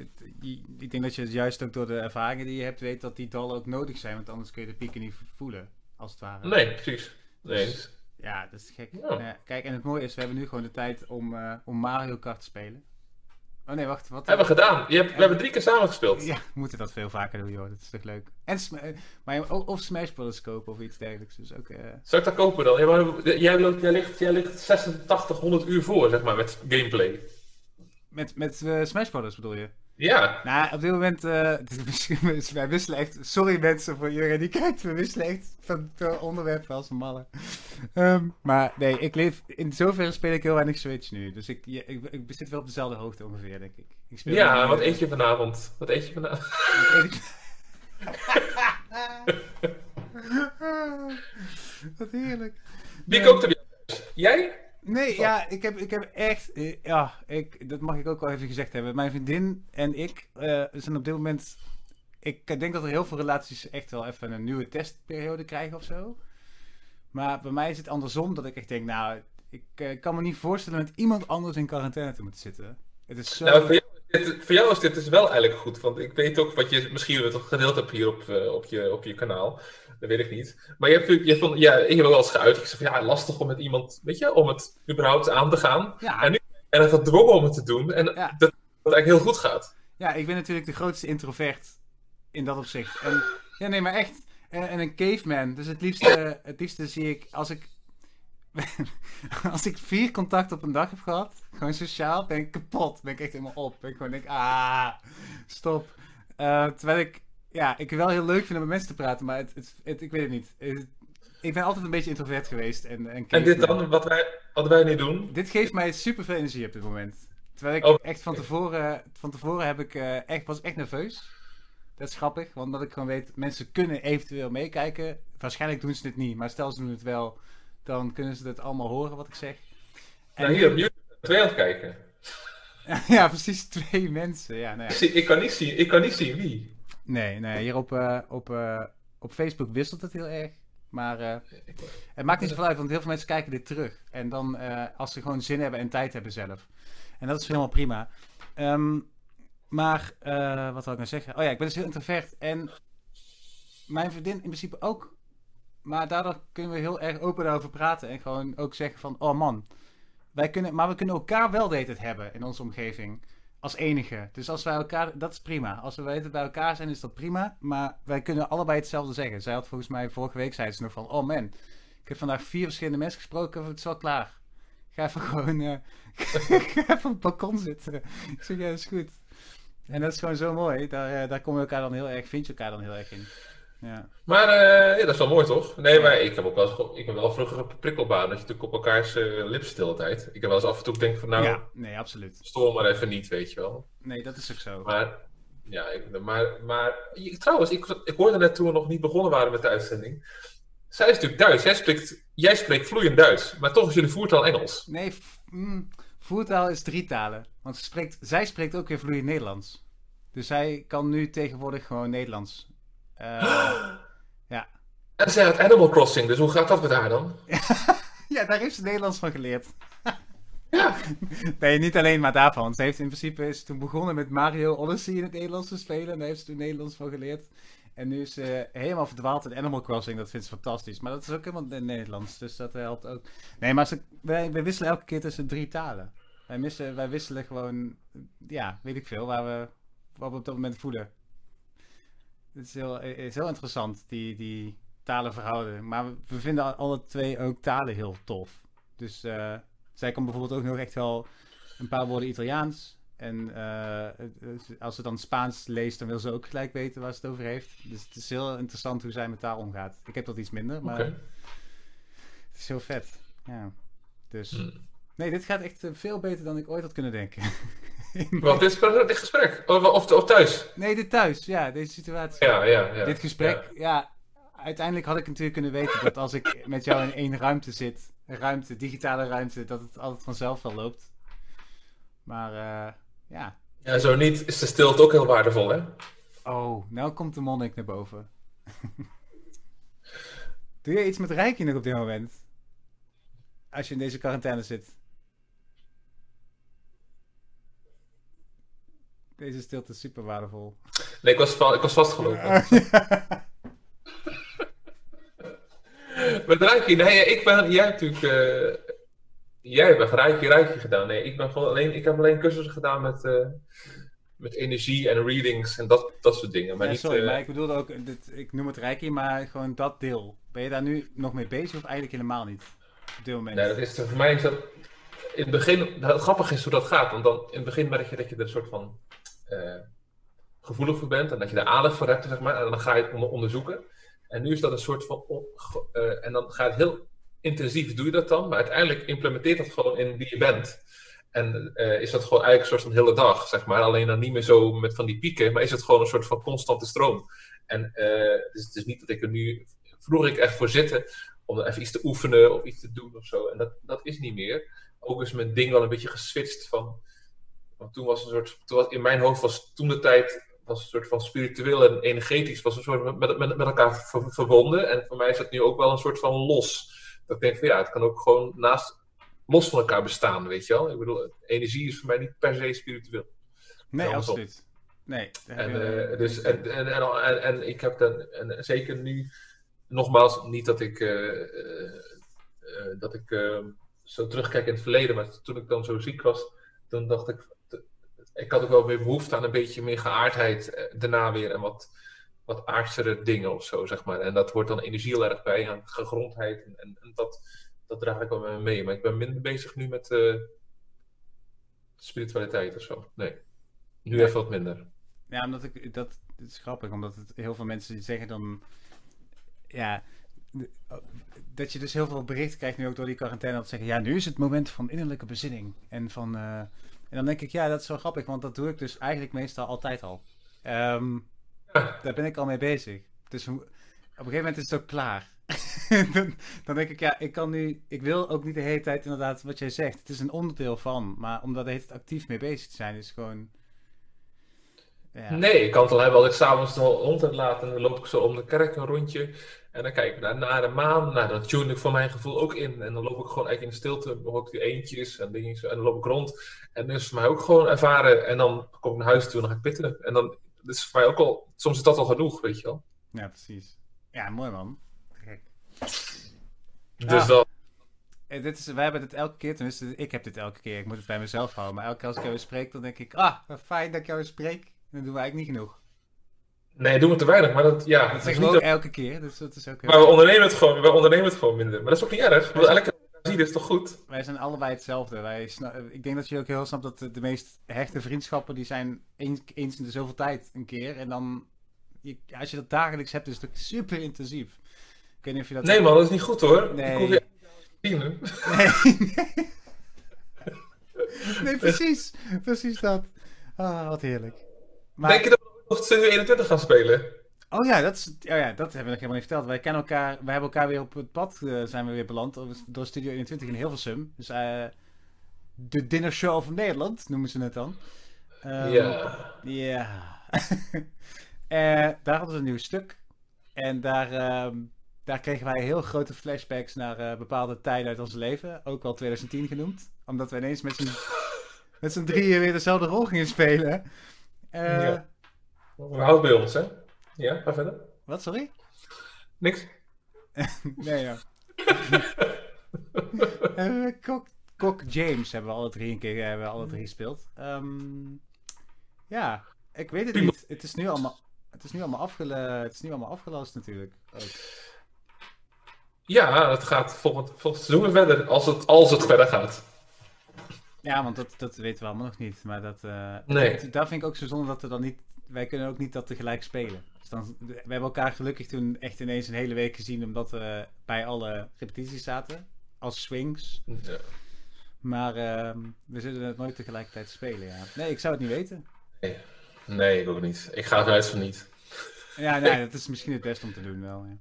Ik denk dat je het juist ook door de ervaringen die je hebt weet dat die dallen ook nodig zijn. Want anders kun je de pieken niet voelen, als het ware. Nee, precies. Nee. Dus- Ja, dat is gek. Ja. Kijk, en het mooie is, we hebben nu gewoon de tijd om, eh, om Mario Kart te spelen. Oh nee, wacht. Wat, Hebben we gedaan. Je hebt, we hebben drie keer samen gespeeld. Ja, we moeten dat veel vaker doen, joh. Dat is toch leuk. En eh, maar of, Smash Bros. kopen of iets dergelijks. Dus ook... eh, Zou ik dat kopen dan? Ja, maar jij, loopt- jij, ligt, jij ligt 8600 uur voor, zeg maar, met gameplay. met met eh, Smash Bros. bedoel je? Ja. Nou, op dit moment, eh, het is misschien- wij wisselen echt, sorry mensen voor iedereen die kijkt, we wisselen echt van, van onderwerp als een malle. Ehm, maar nee, ik leef, in zoverre speel ik heel weinig Switch nu, dus ik, ja, ik, ik zit wel op dezelfde hoogte ongeveer, denk ik. ik speel Ja, wat eh, eet je vanavond? Wat eet je vanavond? wat heerlijk. Wie kookt er? Jij? Nee, ja, ik heb, ik heb echt. eh, Ja, ik, dat mag ik ook wel even gezegd hebben. Mijn vriendin en ik eh, zijn op dit moment. Ik denk dat er heel veel relaties echt wel even een nieuwe testperiode krijgen of zo. Maar bij mij is het andersom dat ik echt denk, nou, ik eh, kan me niet voorstellen met iemand anders in quarantaine te moeten zitten. Het is zo. Nou, voor jou, is dit, voor jou is dit dus wel eigenlijk goed. Want ik weet ook wat je misschien het gedeeld hebt hier op, op, je, op je kanaal. Dat weet ik niet. Maar je hebt, je vond, ja, ik heb wel eens geuit. Ik zei van ja, lastig om met iemand, weet je, om het überhaupt aan te gaan. ja, En nu en gedwongen om het te doen. En Ja. dat, dat eigenlijk heel goed gaat. ja, ik ben natuurlijk de grootste introvert in dat opzicht. En, ja, nee, maar echt. En, en een caveman. Dus het liefste, het liefste zie ik als ik. Als ik vier contacten op een dag heb gehad, gewoon sociaal, ben ik kapot. Ben ik echt helemaal op. Ben ik gewoon denk, ah, stop. Eh, terwijl ik, ja, ik wel heel leuk vind om met mensen te praten, maar het, het, het- ik weet het niet. Het- ik ben altijd een beetje introvert geweest. En, en, En dit dan, wat wij, wat wij nu doen. Dit geeft mij super veel energie op dit moment. Terwijl ik Oh. echt van tevoren, van tevoren heb ik, eh, echt, was echt nerveus. Dat is grappig, want dat ik gewoon weet, mensen kunnen eventueel meekijken. Waarschijnlijk doen ze het niet, maar stel ze doen het wel, dan kunnen ze het allemaal horen wat ik zeg. En Nou, hier op YouTube twee aan het kijken. ja, precies twee mensen. Ja, nou ja. ik, kan niet zien, ik kan niet zien wie. Nee, nee, hier op, eh, op, eh, op Facebook wisselt het heel erg. Maar eh, het maakt niet zoveel uit, want heel veel mensen kijken dit terug. En dan als ze gewoon zin hebben en tijd hebben zelf. En dat is helemaal prima. Ehm, maar, wat wil ik nou zeggen? Oh ja, ik ben dus heel introvert. En mijn vriendin in principe ook. Maar daardoor kunnen we heel erg open daarover praten. En gewoon ook zeggen van, oh man. Wij kunnen, maar we kunnen elkaar wel de tijd hebben in onze omgeving. Als enige. Dus als wij elkaar, dat is prima. Als we weten bij elkaar zijn, is dat prima. Maar wij kunnen allebei hetzelfde zeggen. Zij had volgens mij vorige week, zei ze nog van, oh man. Ik heb vandaag vier verschillende mensen gesproken, het is wel klaar. Ga even gewoon, eh, ga even op het balkon zitten. Ik zeg, ja, is goed. En dat is gewoon zo mooi. Daar, eh, daar kom je elkaar dan heel erg, vind je elkaar dan heel erg in. Ja. Maar eh, ja, dat is wel mooi toch? Nee, maar ik heb ook wel ik ben wel vroeger op prikkelbaan. Dat je natuurlijk op elkaars eh lip stil de tijd. Ik heb wel eens af en toe denk van nou, ja, nee, absoluut. stoor maar even niet, weet je wel. Nee, dat is ook zo. Maar, ja, ik, maar, maar trouwens, ik, ik hoorde net toen we nog niet begonnen waren met de uitzending. Zij is natuurlijk Duits. Jij spreekt, jij spreekt vloeiend Duits. Maar toch is jullie voertaal Engels. Nee, mm, voertaal is drie talen. Want ze spreekt, zij spreekt ook weer vloeiend Nederlands. Dus zij kan nu tegenwoordig gewoon Nederlands. Eh, En zij had Animal Crossing, dus hoe gaat dat met haar dan? ja, daar heeft ze Nederlands van geleerd. Ja, Nee, niet alleen maar daarvan. Ze heeft in principe is toen begonnen met Mario Odyssey in het Nederlands te spelen. En daar heeft ze toen Nederlands van geleerd. En nu is ze helemaal verdwaald in Animal Crossing. Dat vindt ze fantastisch. Maar dat is ook helemaal in het Nederlands. Dus dat helpt ook. Nee, maar ze, wij, wij wisselen elke keer tussen drie talen. Wij, missen, wij wisselen gewoon, ja, weet ik veel, waar we, wat we op dat moment voelen. Het is heel, is heel interessant, die, die talen verhouden. Maar we, vinden alle twee ook talen heel tof. Dus eh, zij kan bijvoorbeeld ook nog echt wel een paar woorden Italiaans. En eh, als ze dan Spaans leest, dan wil ze ook gelijk weten waar ze het over heeft. Dus het is heel interessant hoe zij met taal omgaat. Ik heb dat iets minder, maar het is heel vet. Ja. Dus, Hm. nee, dit gaat echt eh, veel beter dan ik ooit had kunnen denken. Wat, dit, dit gesprek? Of, of, thuis? nee, dit thuis, ja, deze situatie. Ja, ja, ja. dit gesprek, ja. uiteindelijk had ik natuurlijk kunnen weten dat als ik met jou in één ruimte zit, een ruimte, digitale ruimte, dat het altijd vanzelf wel loopt. Maar eh, ja. Ja, zo niet is de stilte ook heel waardevol, hè? Oh, nou komt de monnik naar boven. Doe je iets met Reiki nog op dit moment? Als je in deze quarantaine zit. Deze stilte is super waardevol. Nee, ik was, ik was vastgelopen. Reiki, nee, ik ben, jij hebt natuurlijk, eh, jij hebt Reiki, Reiki gedaan. Nee, ik ben gewoon alleen, ik heb alleen cursussen gedaan met, eh, met energie en readings en dat, dat soort dingen. Maar Ja, niet, sorry, eh, maar ik bedoelde ook, dit, ik noem het Reiki, maar gewoon dat deel. Ben je daar nu nog mee bezig of eigenlijk helemaal niet? Op dit moment. nee, dat is, voor mij is dat, in het begin, het grappige is hoe dat gaat, want dan, in het begin merk je dat je er een soort van eh, gevoelig voor bent en dat je er aandacht voor hebt, zeg maar, en dan ga je het onder- onderzoeken. En nu is dat een soort van, eh, en dan ga je het heel intensief, doe je dat dan, maar uiteindelijk implementeert dat gewoon in wie je bent. En eh, is dat gewoon eigenlijk een soort van hele dag, zeg maar. Alleen dan niet meer zo met van die pieken, maar is het gewoon een soort van constante stroom. En het is niet dat ik er nu, vroeger ik echt voor zitten om er even iets te oefenen of iets te doen of zo. En dat, dat is niet meer. Ook is mijn ding wel een beetje geswitcht van, want toen was een soort, toen was, in mijn hoofd was toen de tijd was een soort van spiritueel en energetisch, was een soort met, met, met elkaar verbonden. En voor mij is dat nu ook wel een soort van los. Dat ik denk van ja, het kan ook gewoon naast, los van elkaar bestaan, weet je wel. Ik bedoel, energie is voor mij niet per se spiritueel. Nee, absoluut. Nee. En, uh, dus, en, en, en, en, ik heb dan, en zeker nu, nogmaals, niet dat ik, uh, uh, dat ik zo terugkijk in het verleden, maar toen ik dan zo ziek was, toen dacht ik, ik had ook wel weer behoefte aan een beetje meer geaardheid daarna weer en wat, wat aardsere dingen of zo, zeg maar. En dat wordt dan energie heel erg bij aan gegrondheid en, en, dat, dat draag ik wel met me mee. Maar ik ben minder bezig nu met spiritualiteit of zo. Nee. Nu even wat minder. Ja, omdat ik dat, dat is grappig, omdat het heel veel mensen die zeggen dan. Ja, dat je dus heel veel berichten krijgt nu ook door die quarantaine. Dat zeggen, ja, nu is het moment van innerlijke bezinning. En, van, uh, en dan denk ik, ja, dat is wel grappig, want dat doe ik dus eigenlijk meestal altijd al. Um, daar ben ik al mee bezig. Dus op een gegeven moment is het ook klaar. dan, dan, denk ik, ja, ik kan nu, ik wil ook niet de hele tijd inderdaad wat jij zegt. Het is een onderdeel van, maar om daar de hele tijd actief mee bezig te zijn, is gewoon ja. Nee, ik kan het al hebben als ik s'avonds de hond heb laten. Dan loop ik zo om de kerk een rondje. En dan kijk ik naar, naar de maan. Nou, dat tune ik voor mijn gevoel ook in. En dan loop ik gewoon eigenlijk in de stilte. Dan hoor ik die eentjes en dingen. En dan loop ik rond. En dat is voor mij ook gewoon ervaren. En dan kom ik naar huis toe en dan ga ik pitten. En dan dat is voor mij ook al... Soms is dat al genoeg, weet je wel. Ja, precies. Ja, mooi man. Gek. Dus ah. dat... Eh, dit is, wij hebben dit elke keer, tenminste, ik heb dit elke keer. Ik moet het bij mezelf houden. Maar elke keer als ik jou spreek, dan denk ik, ah, fijn dat ik jou spreek. Dan doen we eigenlijk niet genoeg. Nee, doen we te weinig, maar dat, ja. Dat zeggen we ook elke keer, dus dat is ook Maar we ondernemen, het gewoon, we ondernemen het gewoon minder. Maar dat is ook niet erg, want elke zie is toch goed? Wij zijn allebei hetzelfde. Wij ik denk dat je ook heel snapt dat de, de meest hechte vriendschappen, die zijn eens, eens in de zoveel tijd een keer. En dan, je, als je dat dagelijks hebt, is het ook super intensief. Ik weet niet of je dat... Nee man, dat is niet goed hoor. Nee. Ik hoef je zien, nee, nee. nee, precies. Precies dat. Ah, wat heerlijk. Maar... Denk je dat we nog Studio 21 gaan spelen? Oh ja, dat, is, oh ja, dat hebben we nog helemaal niet verteld. Wij kennen elkaar, wij hebben elkaar weer op het pad uh, zijn we weer beland door Studio 21 in Hilversum. Dus uh, de dinner show van Nederland noemen ze het dan. Um, ja. Ja. uh, daar hadden ze een nieuw stuk. En daar, uh, daar kregen wij heel grote flashbacks naar bepaalde tijden uit ons leven. Ook wel 2010 genoemd. Omdat we ineens met z'n, met z'n drieën weer dezelfde rol gingen spelen. Uh, ja. We houden bij ons, hè? Ja, ga verder. Wat, sorry? Niks. nee, ja. uh, Kok, Kok James hebben we alle drie een keer hebben we alle drie gespeeld. Um, ja, ik weet het niet. Het is nu allemaal, het is nu allemaal, afgele, het is nu allemaal afgelast natuurlijk. Ook. Ja, het gaat volgend, volgend seizoen verder, als het, als het verder gaat. Ja, want dat, dat weten we allemaal nog niet. Maar dat, uh, nee. daar vind ik ook zo zonde dat we dan niet... Wij kunnen ook niet dat tegelijk spelen. Dus dan, we hebben elkaar gelukkig toen echt ineens een hele week gezien... omdat we bij alle repetities zaten. Als swings. Ja. Maar uh, we zullen het nooit tegelijkertijd spelen, ja. Nee, ik zou het niet weten. Nee, nee ik ook niet. Ik ga eruit van niet. Ja, nee, dat is misschien het beste om te doen wel, ja.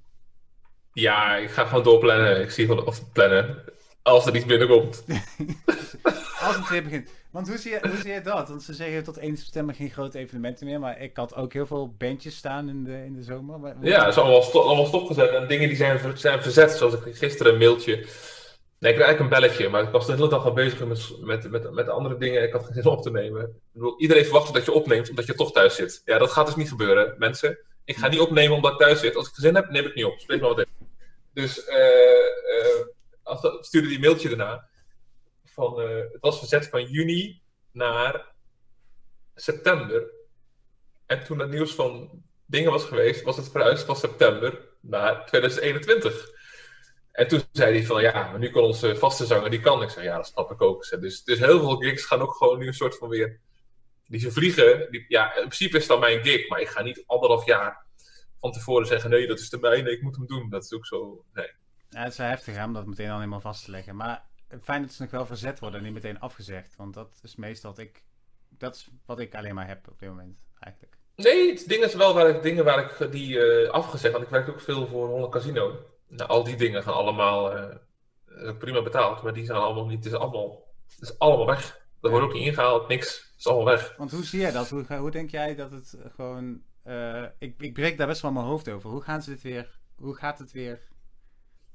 Ja, ik ga gewoon doorplannen. Ik zie wel of plannen. Als er iets binnenkomt. Als het weer begint. Want hoe zie, je, hoe zie je dat? Want ze zeggen tot 1 september geen grote evenementen meer. Maar ik had ook heel veel bandjes staan in de, in de zomer. Maar, ja, dat is allemaal, stop, allemaal stopgezet. En dingen die zijn, zijn verzet. Zoals ik gisteren een mailtje. Nee, ik kreeg eigenlijk een belletje. Maar ik was de hele dag al bezig met, met, met, met andere dingen. Ik had geen zin op te nemen. Ik bedoel, iedereen verwacht dat je opneemt omdat je toch thuis zit. Ja, dat gaat dus niet gebeuren, mensen. Ik ga niet opnemen omdat ik thuis zit. Als ik zin heb, neem ik niet op. Spreek maar wat in. Dus uh, uh, als, stuurde die mailtje daarna van, uh, het was verzet van juni naar september. En toen het nieuws van dingen was geweest, was het verhuisd van september naar 2021. En toen zei hij van, ja, maar nu kan onze vaste zanger, die kan. Ik zei, ja, dat snap ik ook. Dus, dus heel veel gigs gaan ook gewoon nu een soort van weer... Die ze vliegen, die, ja, in principe is dat mijn gig, maar ik ga niet anderhalf jaar van tevoren zeggen, nee, dat is de mijne, ik moet hem doen. Dat is ook zo, nee. Ja, het is heftig om dat meteen al helemaal vast te leggen. Maar fijn dat ze nog wel verzet worden en niet meteen afgezegd. Want dat is meestal wat ik, dat is wat ik alleen maar heb op dit moment, eigenlijk. Nee, het ding is wel waar ik, dingen waar ik die uh, afgezegd, want ik werk ook veel voor Holland Casino. Nou, al die dingen gaan allemaal uh, prima betaald, maar die zijn allemaal niet, het is allemaal, het is allemaal weg. Dat wordt ook niet ingehaald, niks, het is allemaal weg. Want hoe zie jij dat? Hoe, hoe denk jij dat het gewoon, uh, ik, ik breek daar best wel mijn hoofd over. Hoe gaan ze dit weer, hoe gaat het weer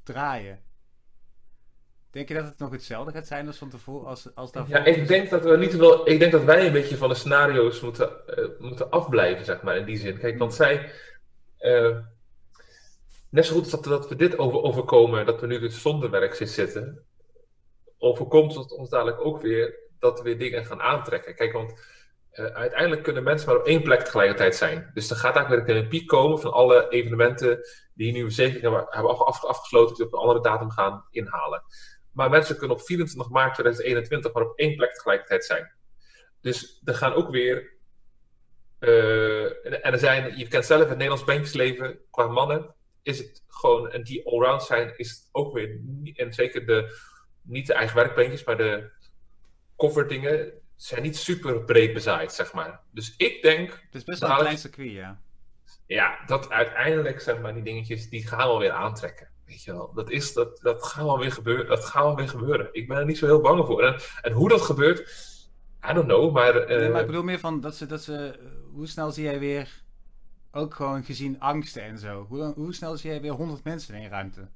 draaien? Denk je dat het nog hetzelfde gaat zijn als van tevoren? Als, als daarvoor? Ja, ik denk dat we niet wel. Ik denk dat wij een beetje van de scenario's moeten, uh, moeten afblijven, zeg maar, in die zin. Kijk, want zij. Uh, net zo goed als dat, we dit over, overkomen, dat we nu dus zonder werk zitten, overkomt het ons dadelijk ook weer dat we weer dingen gaan aantrekken. Kijk, want uh, uiteindelijk kunnen mensen maar op één plek tegelijkertijd zijn. Dus er gaat eigenlijk weer een piek komen van alle evenementen die nu verzekeringen hebben afgesloten, die op een andere datum gaan inhalen. Maar mensen kunnen op 24 maart 2021 maar op één plek tegelijkertijd zijn. Dus er gaan ook weer. Uh, en er zijn, je kent zelf het Nederlands bandjesleven qua mannen. Is het gewoon, en die allround zijn, is het ook weer. En zeker de, niet de eigen werkbandjes, maar de coverdingen zijn niet super breed bezaaid, zeg maar. Dus ik denk. Het is best wel een klein circuit, ja. Ja, dat uiteindelijk, zeg maar, die dingetjes, die gaan wel weer aantrekken. Weet je wel, dat, is, dat, dat, gaat wel weer gebeuren, dat gaat wel weer gebeuren. Ik ben er niet zo heel bang voor. En, en hoe dat gebeurt, I don't know, maar... Uh... Nee, maar ik bedoel meer van, dat ze, dat ze, hoe snel zie jij weer, ook gewoon gezien angsten en zo, hoe, hoe snel zie jij weer 100 mensen in een ruimte?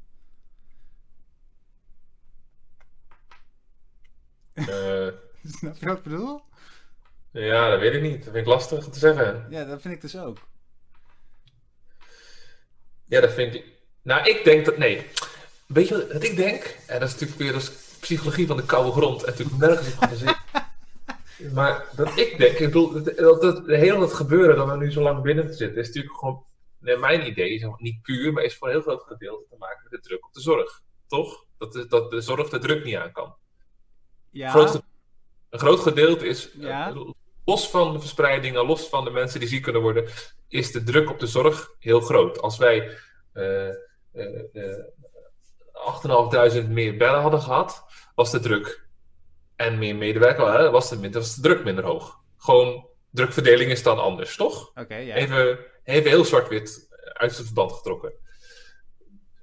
Uh... Snap je wat ik bedoel? Ja, dat weet ik niet. Dat vind ik lastig te zeggen. Ja, dat vind ik dus ook. Ja, dat vind ik... Nou, ik denk dat. Nee. Weet je wat ik denk? En dat is natuurlijk weer de psychologie van de koude grond. En natuurlijk nergens op gebaseerd. maar dat ik denk, ik bedoel, dat het hele het gebeuren dat we nu zo lang binnen zitten, is natuurlijk gewoon, nee, mijn idee is niet puur, maar is voor een heel groot gedeelte te maken met de druk op de zorg. Toch? Dat de, dat de zorg de druk niet aan kan. Ja. Groot, een groot gedeelte is, ja. los van de verspreidingen, los van de mensen die ziek kunnen worden, is de druk op de zorg heel groot. Als wij. Uh, 8.500 meer bellen hadden gehad, was de druk en meer medewerkers, was de, de druk minder hoog. Gewoon, drukverdeling is dan anders, toch? Oké, ja. Even, even heel zwart-wit uit het verband getrokken.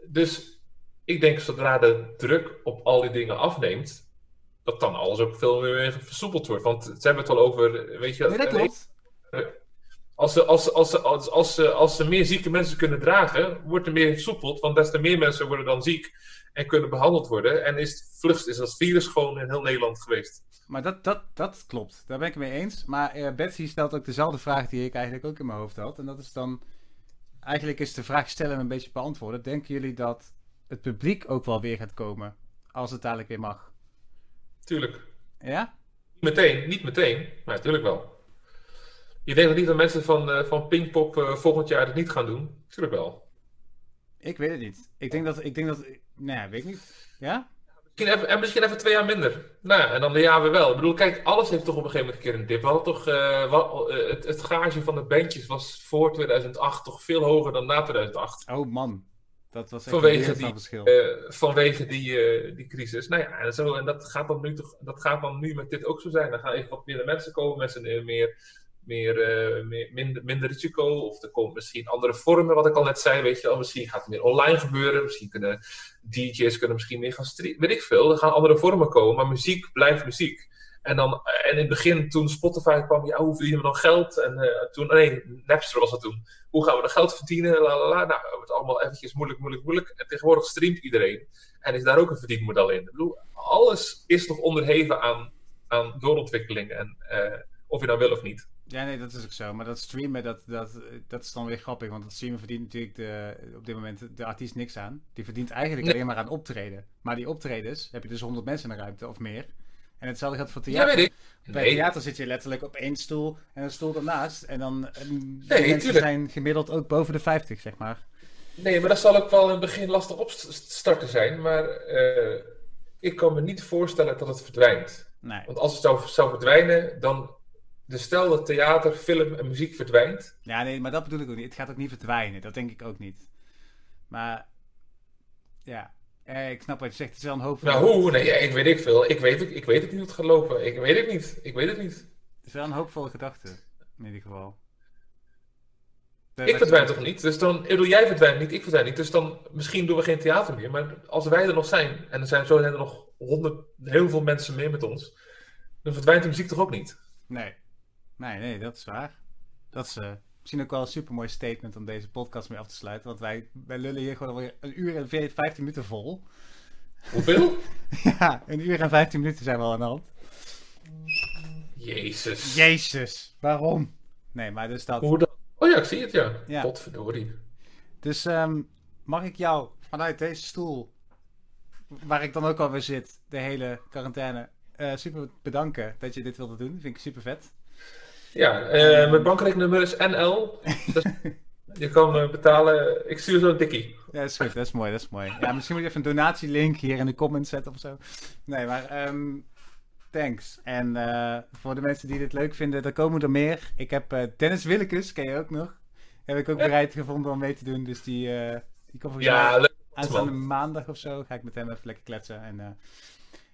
Dus ik denk zodra de druk op al die dingen afneemt, dat dan alles ook veel meer versoepeld wordt. Want ze hebben het al over, weet je... Dat klopt. Als ze, als, als, als, als, ze, als ze meer zieke mensen kunnen dragen, wordt er meer versoepeld. Want des te meer mensen worden dan ziek en kunnen behandeld worden. En is vlucht is dat virus gewoon in heel Nederland geweest. Maar dat, dat, dat klopt, daar ben ik mee eens. Maar uh, Betsy stelt ook dezelfde vraag die ik eigenlijk ook in mijn hoofd had. En dat is dan, eigenlijk is de vraag stellen een beetje beantwoorden. Denken jullie dat het publiek ook wel weer gaat komen als het dadelijk weer mag? Tuurlijk. Ja? Meteen, niet meteen, maar natuurlijk wel. Je denkt niet dat mensen van, uh, van Pinkpop uh, volgend jaar het niet gaan doen? Tuurlijk wel. Ik weet het niet. Ik denk dat... Ik denk dat nee, weet ik niet. Ja? Misschien even, en misschien even twee jaar minder. Nou, en dan de jaar weer wel. Ik bedoel, kijk, alles heeft toch op een gegeven moment een keer een dip. We hadden toch... Uh, wat, het, het gage van de bandjes was voor 2008 toch veel hoger dan na 2008. Oh man. Dat was echt vanwege die, verschil. Uh, vanwege die, die crisis. Nou ja, en, zo, en dat, gaat dan nu toch, dat gaat dan nu met dit ook zo zijn. Dan gaan even wat meer mensen komen, mensen meer meer, meer, minder, risico. Of er komen misschien andere vormen, wat ik al net zei. Weet je wel, misschien gaat het meer online gebeuren. Misschien kunnen DJ's kunnen misschien meer gaan streamen. Weet ik veel. Er gaan andere vormen komen. Maar muziek blijft muziek. En, dan, en in het begin, toen Spotify kwam, ja, hoe verdienen we dan geld? En uh, toen, nee, Napster was dat toen. Hoe gaan we dan geld verdienen? La. Nou, het wordt allemaal eventjes moeilijk, moeilijk, moeilijk. En tegenwoordig streamt iedereen. En is daar ook een verdienmodel in. Ik bedoel, alles is toch onderheven aan, aan doorontwikkeling. En uh, of je nou wil of niet. Ja, nee, dat is ook zo. Maar dat streamen, dat, dat, dat is dan weer grappig. Want dat streamen verdient natuurlijk de, op dit moment de artiest niks aan. Die verdient eigenlijk alleen maar aan optreden. Maar die optredens heb je dus 100 mensen in de ruimte of meer. En hetzelfde geldt voor theater. Ja, weet ik. Bij theater zit je letterlijk op één stoel en een stoel ernaast. En dan en nee, mensen zijn gemiddeld ook boven de 50, zeg maar. Nee, maar dat zal ook wel in het begin lastig opstarten zijn. Maar uh, ik kan me niet voorstellen dat het verdwijnt. Nee. Want als het zou, zou verdwijnen, dan de stel dat theater, film en muziek verdwijnt. Ja, nee, maar dat bedoel ik ook niet. Het gaat ook niet verdwijnen. Dat denk ik ook niet. Maar ja, eh, ik snap wat je zegt. Het is wel een hoop. Nou, hoe? Nee, ik weet ik veel. Ik weet, ik weet het niet hoe het gaat lopen. Ik weet het niet. Ik weet het niet. Het is wel een hoopvolle gedachte, in ieder geval. Ik verdwijn toch niet? Dus dan, ik bedoel, jij verdwijnt niet, ik verdwijn niet. Dus dan, misschien doen we geen theater meer. Maar als wij er nog zijn, en er zijn zo zijn er nog honderd, heel veel mensen mee met ons, dan verdwijnt de muziek toch ook niet? Nee. Nee, nee, dat is waar. Dat is uh, misschien ook wel een super mooi statement om deze podcast mee af te sluiten. Want wij, wij lullen hier gewoon alweer een uur en 15 minuten vol. Hoeveel? ja, een uur en 15 minuten zijn we al aan de hand. Jezus. Jezus, waarom? Nee, maar dus dat. Hoe dan? Oh ja, ik zie het ja. ja. Potverdorie. Dus um, mag ik jou vanuit deze stoel, waar ik dan ook alweer zit, de hele quarantaine, uh, super bedanken dat je dit wilde doen. vind ik super vet. Ja, uh, mijn bankrekeningnummer is NL. dus je kan uh, betalen. Ik stuur zo'n dikkie. Ja, dat is goed. Dat is mooi. Dat is mooi. Ja, misschien moet je even een donatielink hier in de comments zetten of zo. Nee, maar um, thanks. En uh, voor de mensen die dit leuk vinden, er komen er meer. Ik heb uh, Dennis Willekes, ken je ook nog. Heb ik ook bereid gevonden om mee te doen. Dus die, die komt volgens ja, mij aanstaande maandag of zo. Ga ik met hem even lekker kletsen. En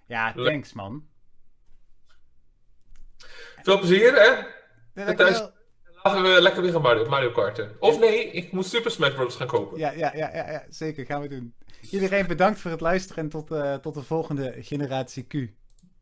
ja, thanks man. Veel plezier hè. Ja, thuis, laten we lekker weer gaan Mario, Mario Karten. Of nee, ik moet Super Smash Bros. gaan kopen. Ja, ja, ja, ja, ja, zeker. Gaan we doen. Iedereen bedankt voor het luisteren en tot, uh, tot de volgende generatie Q.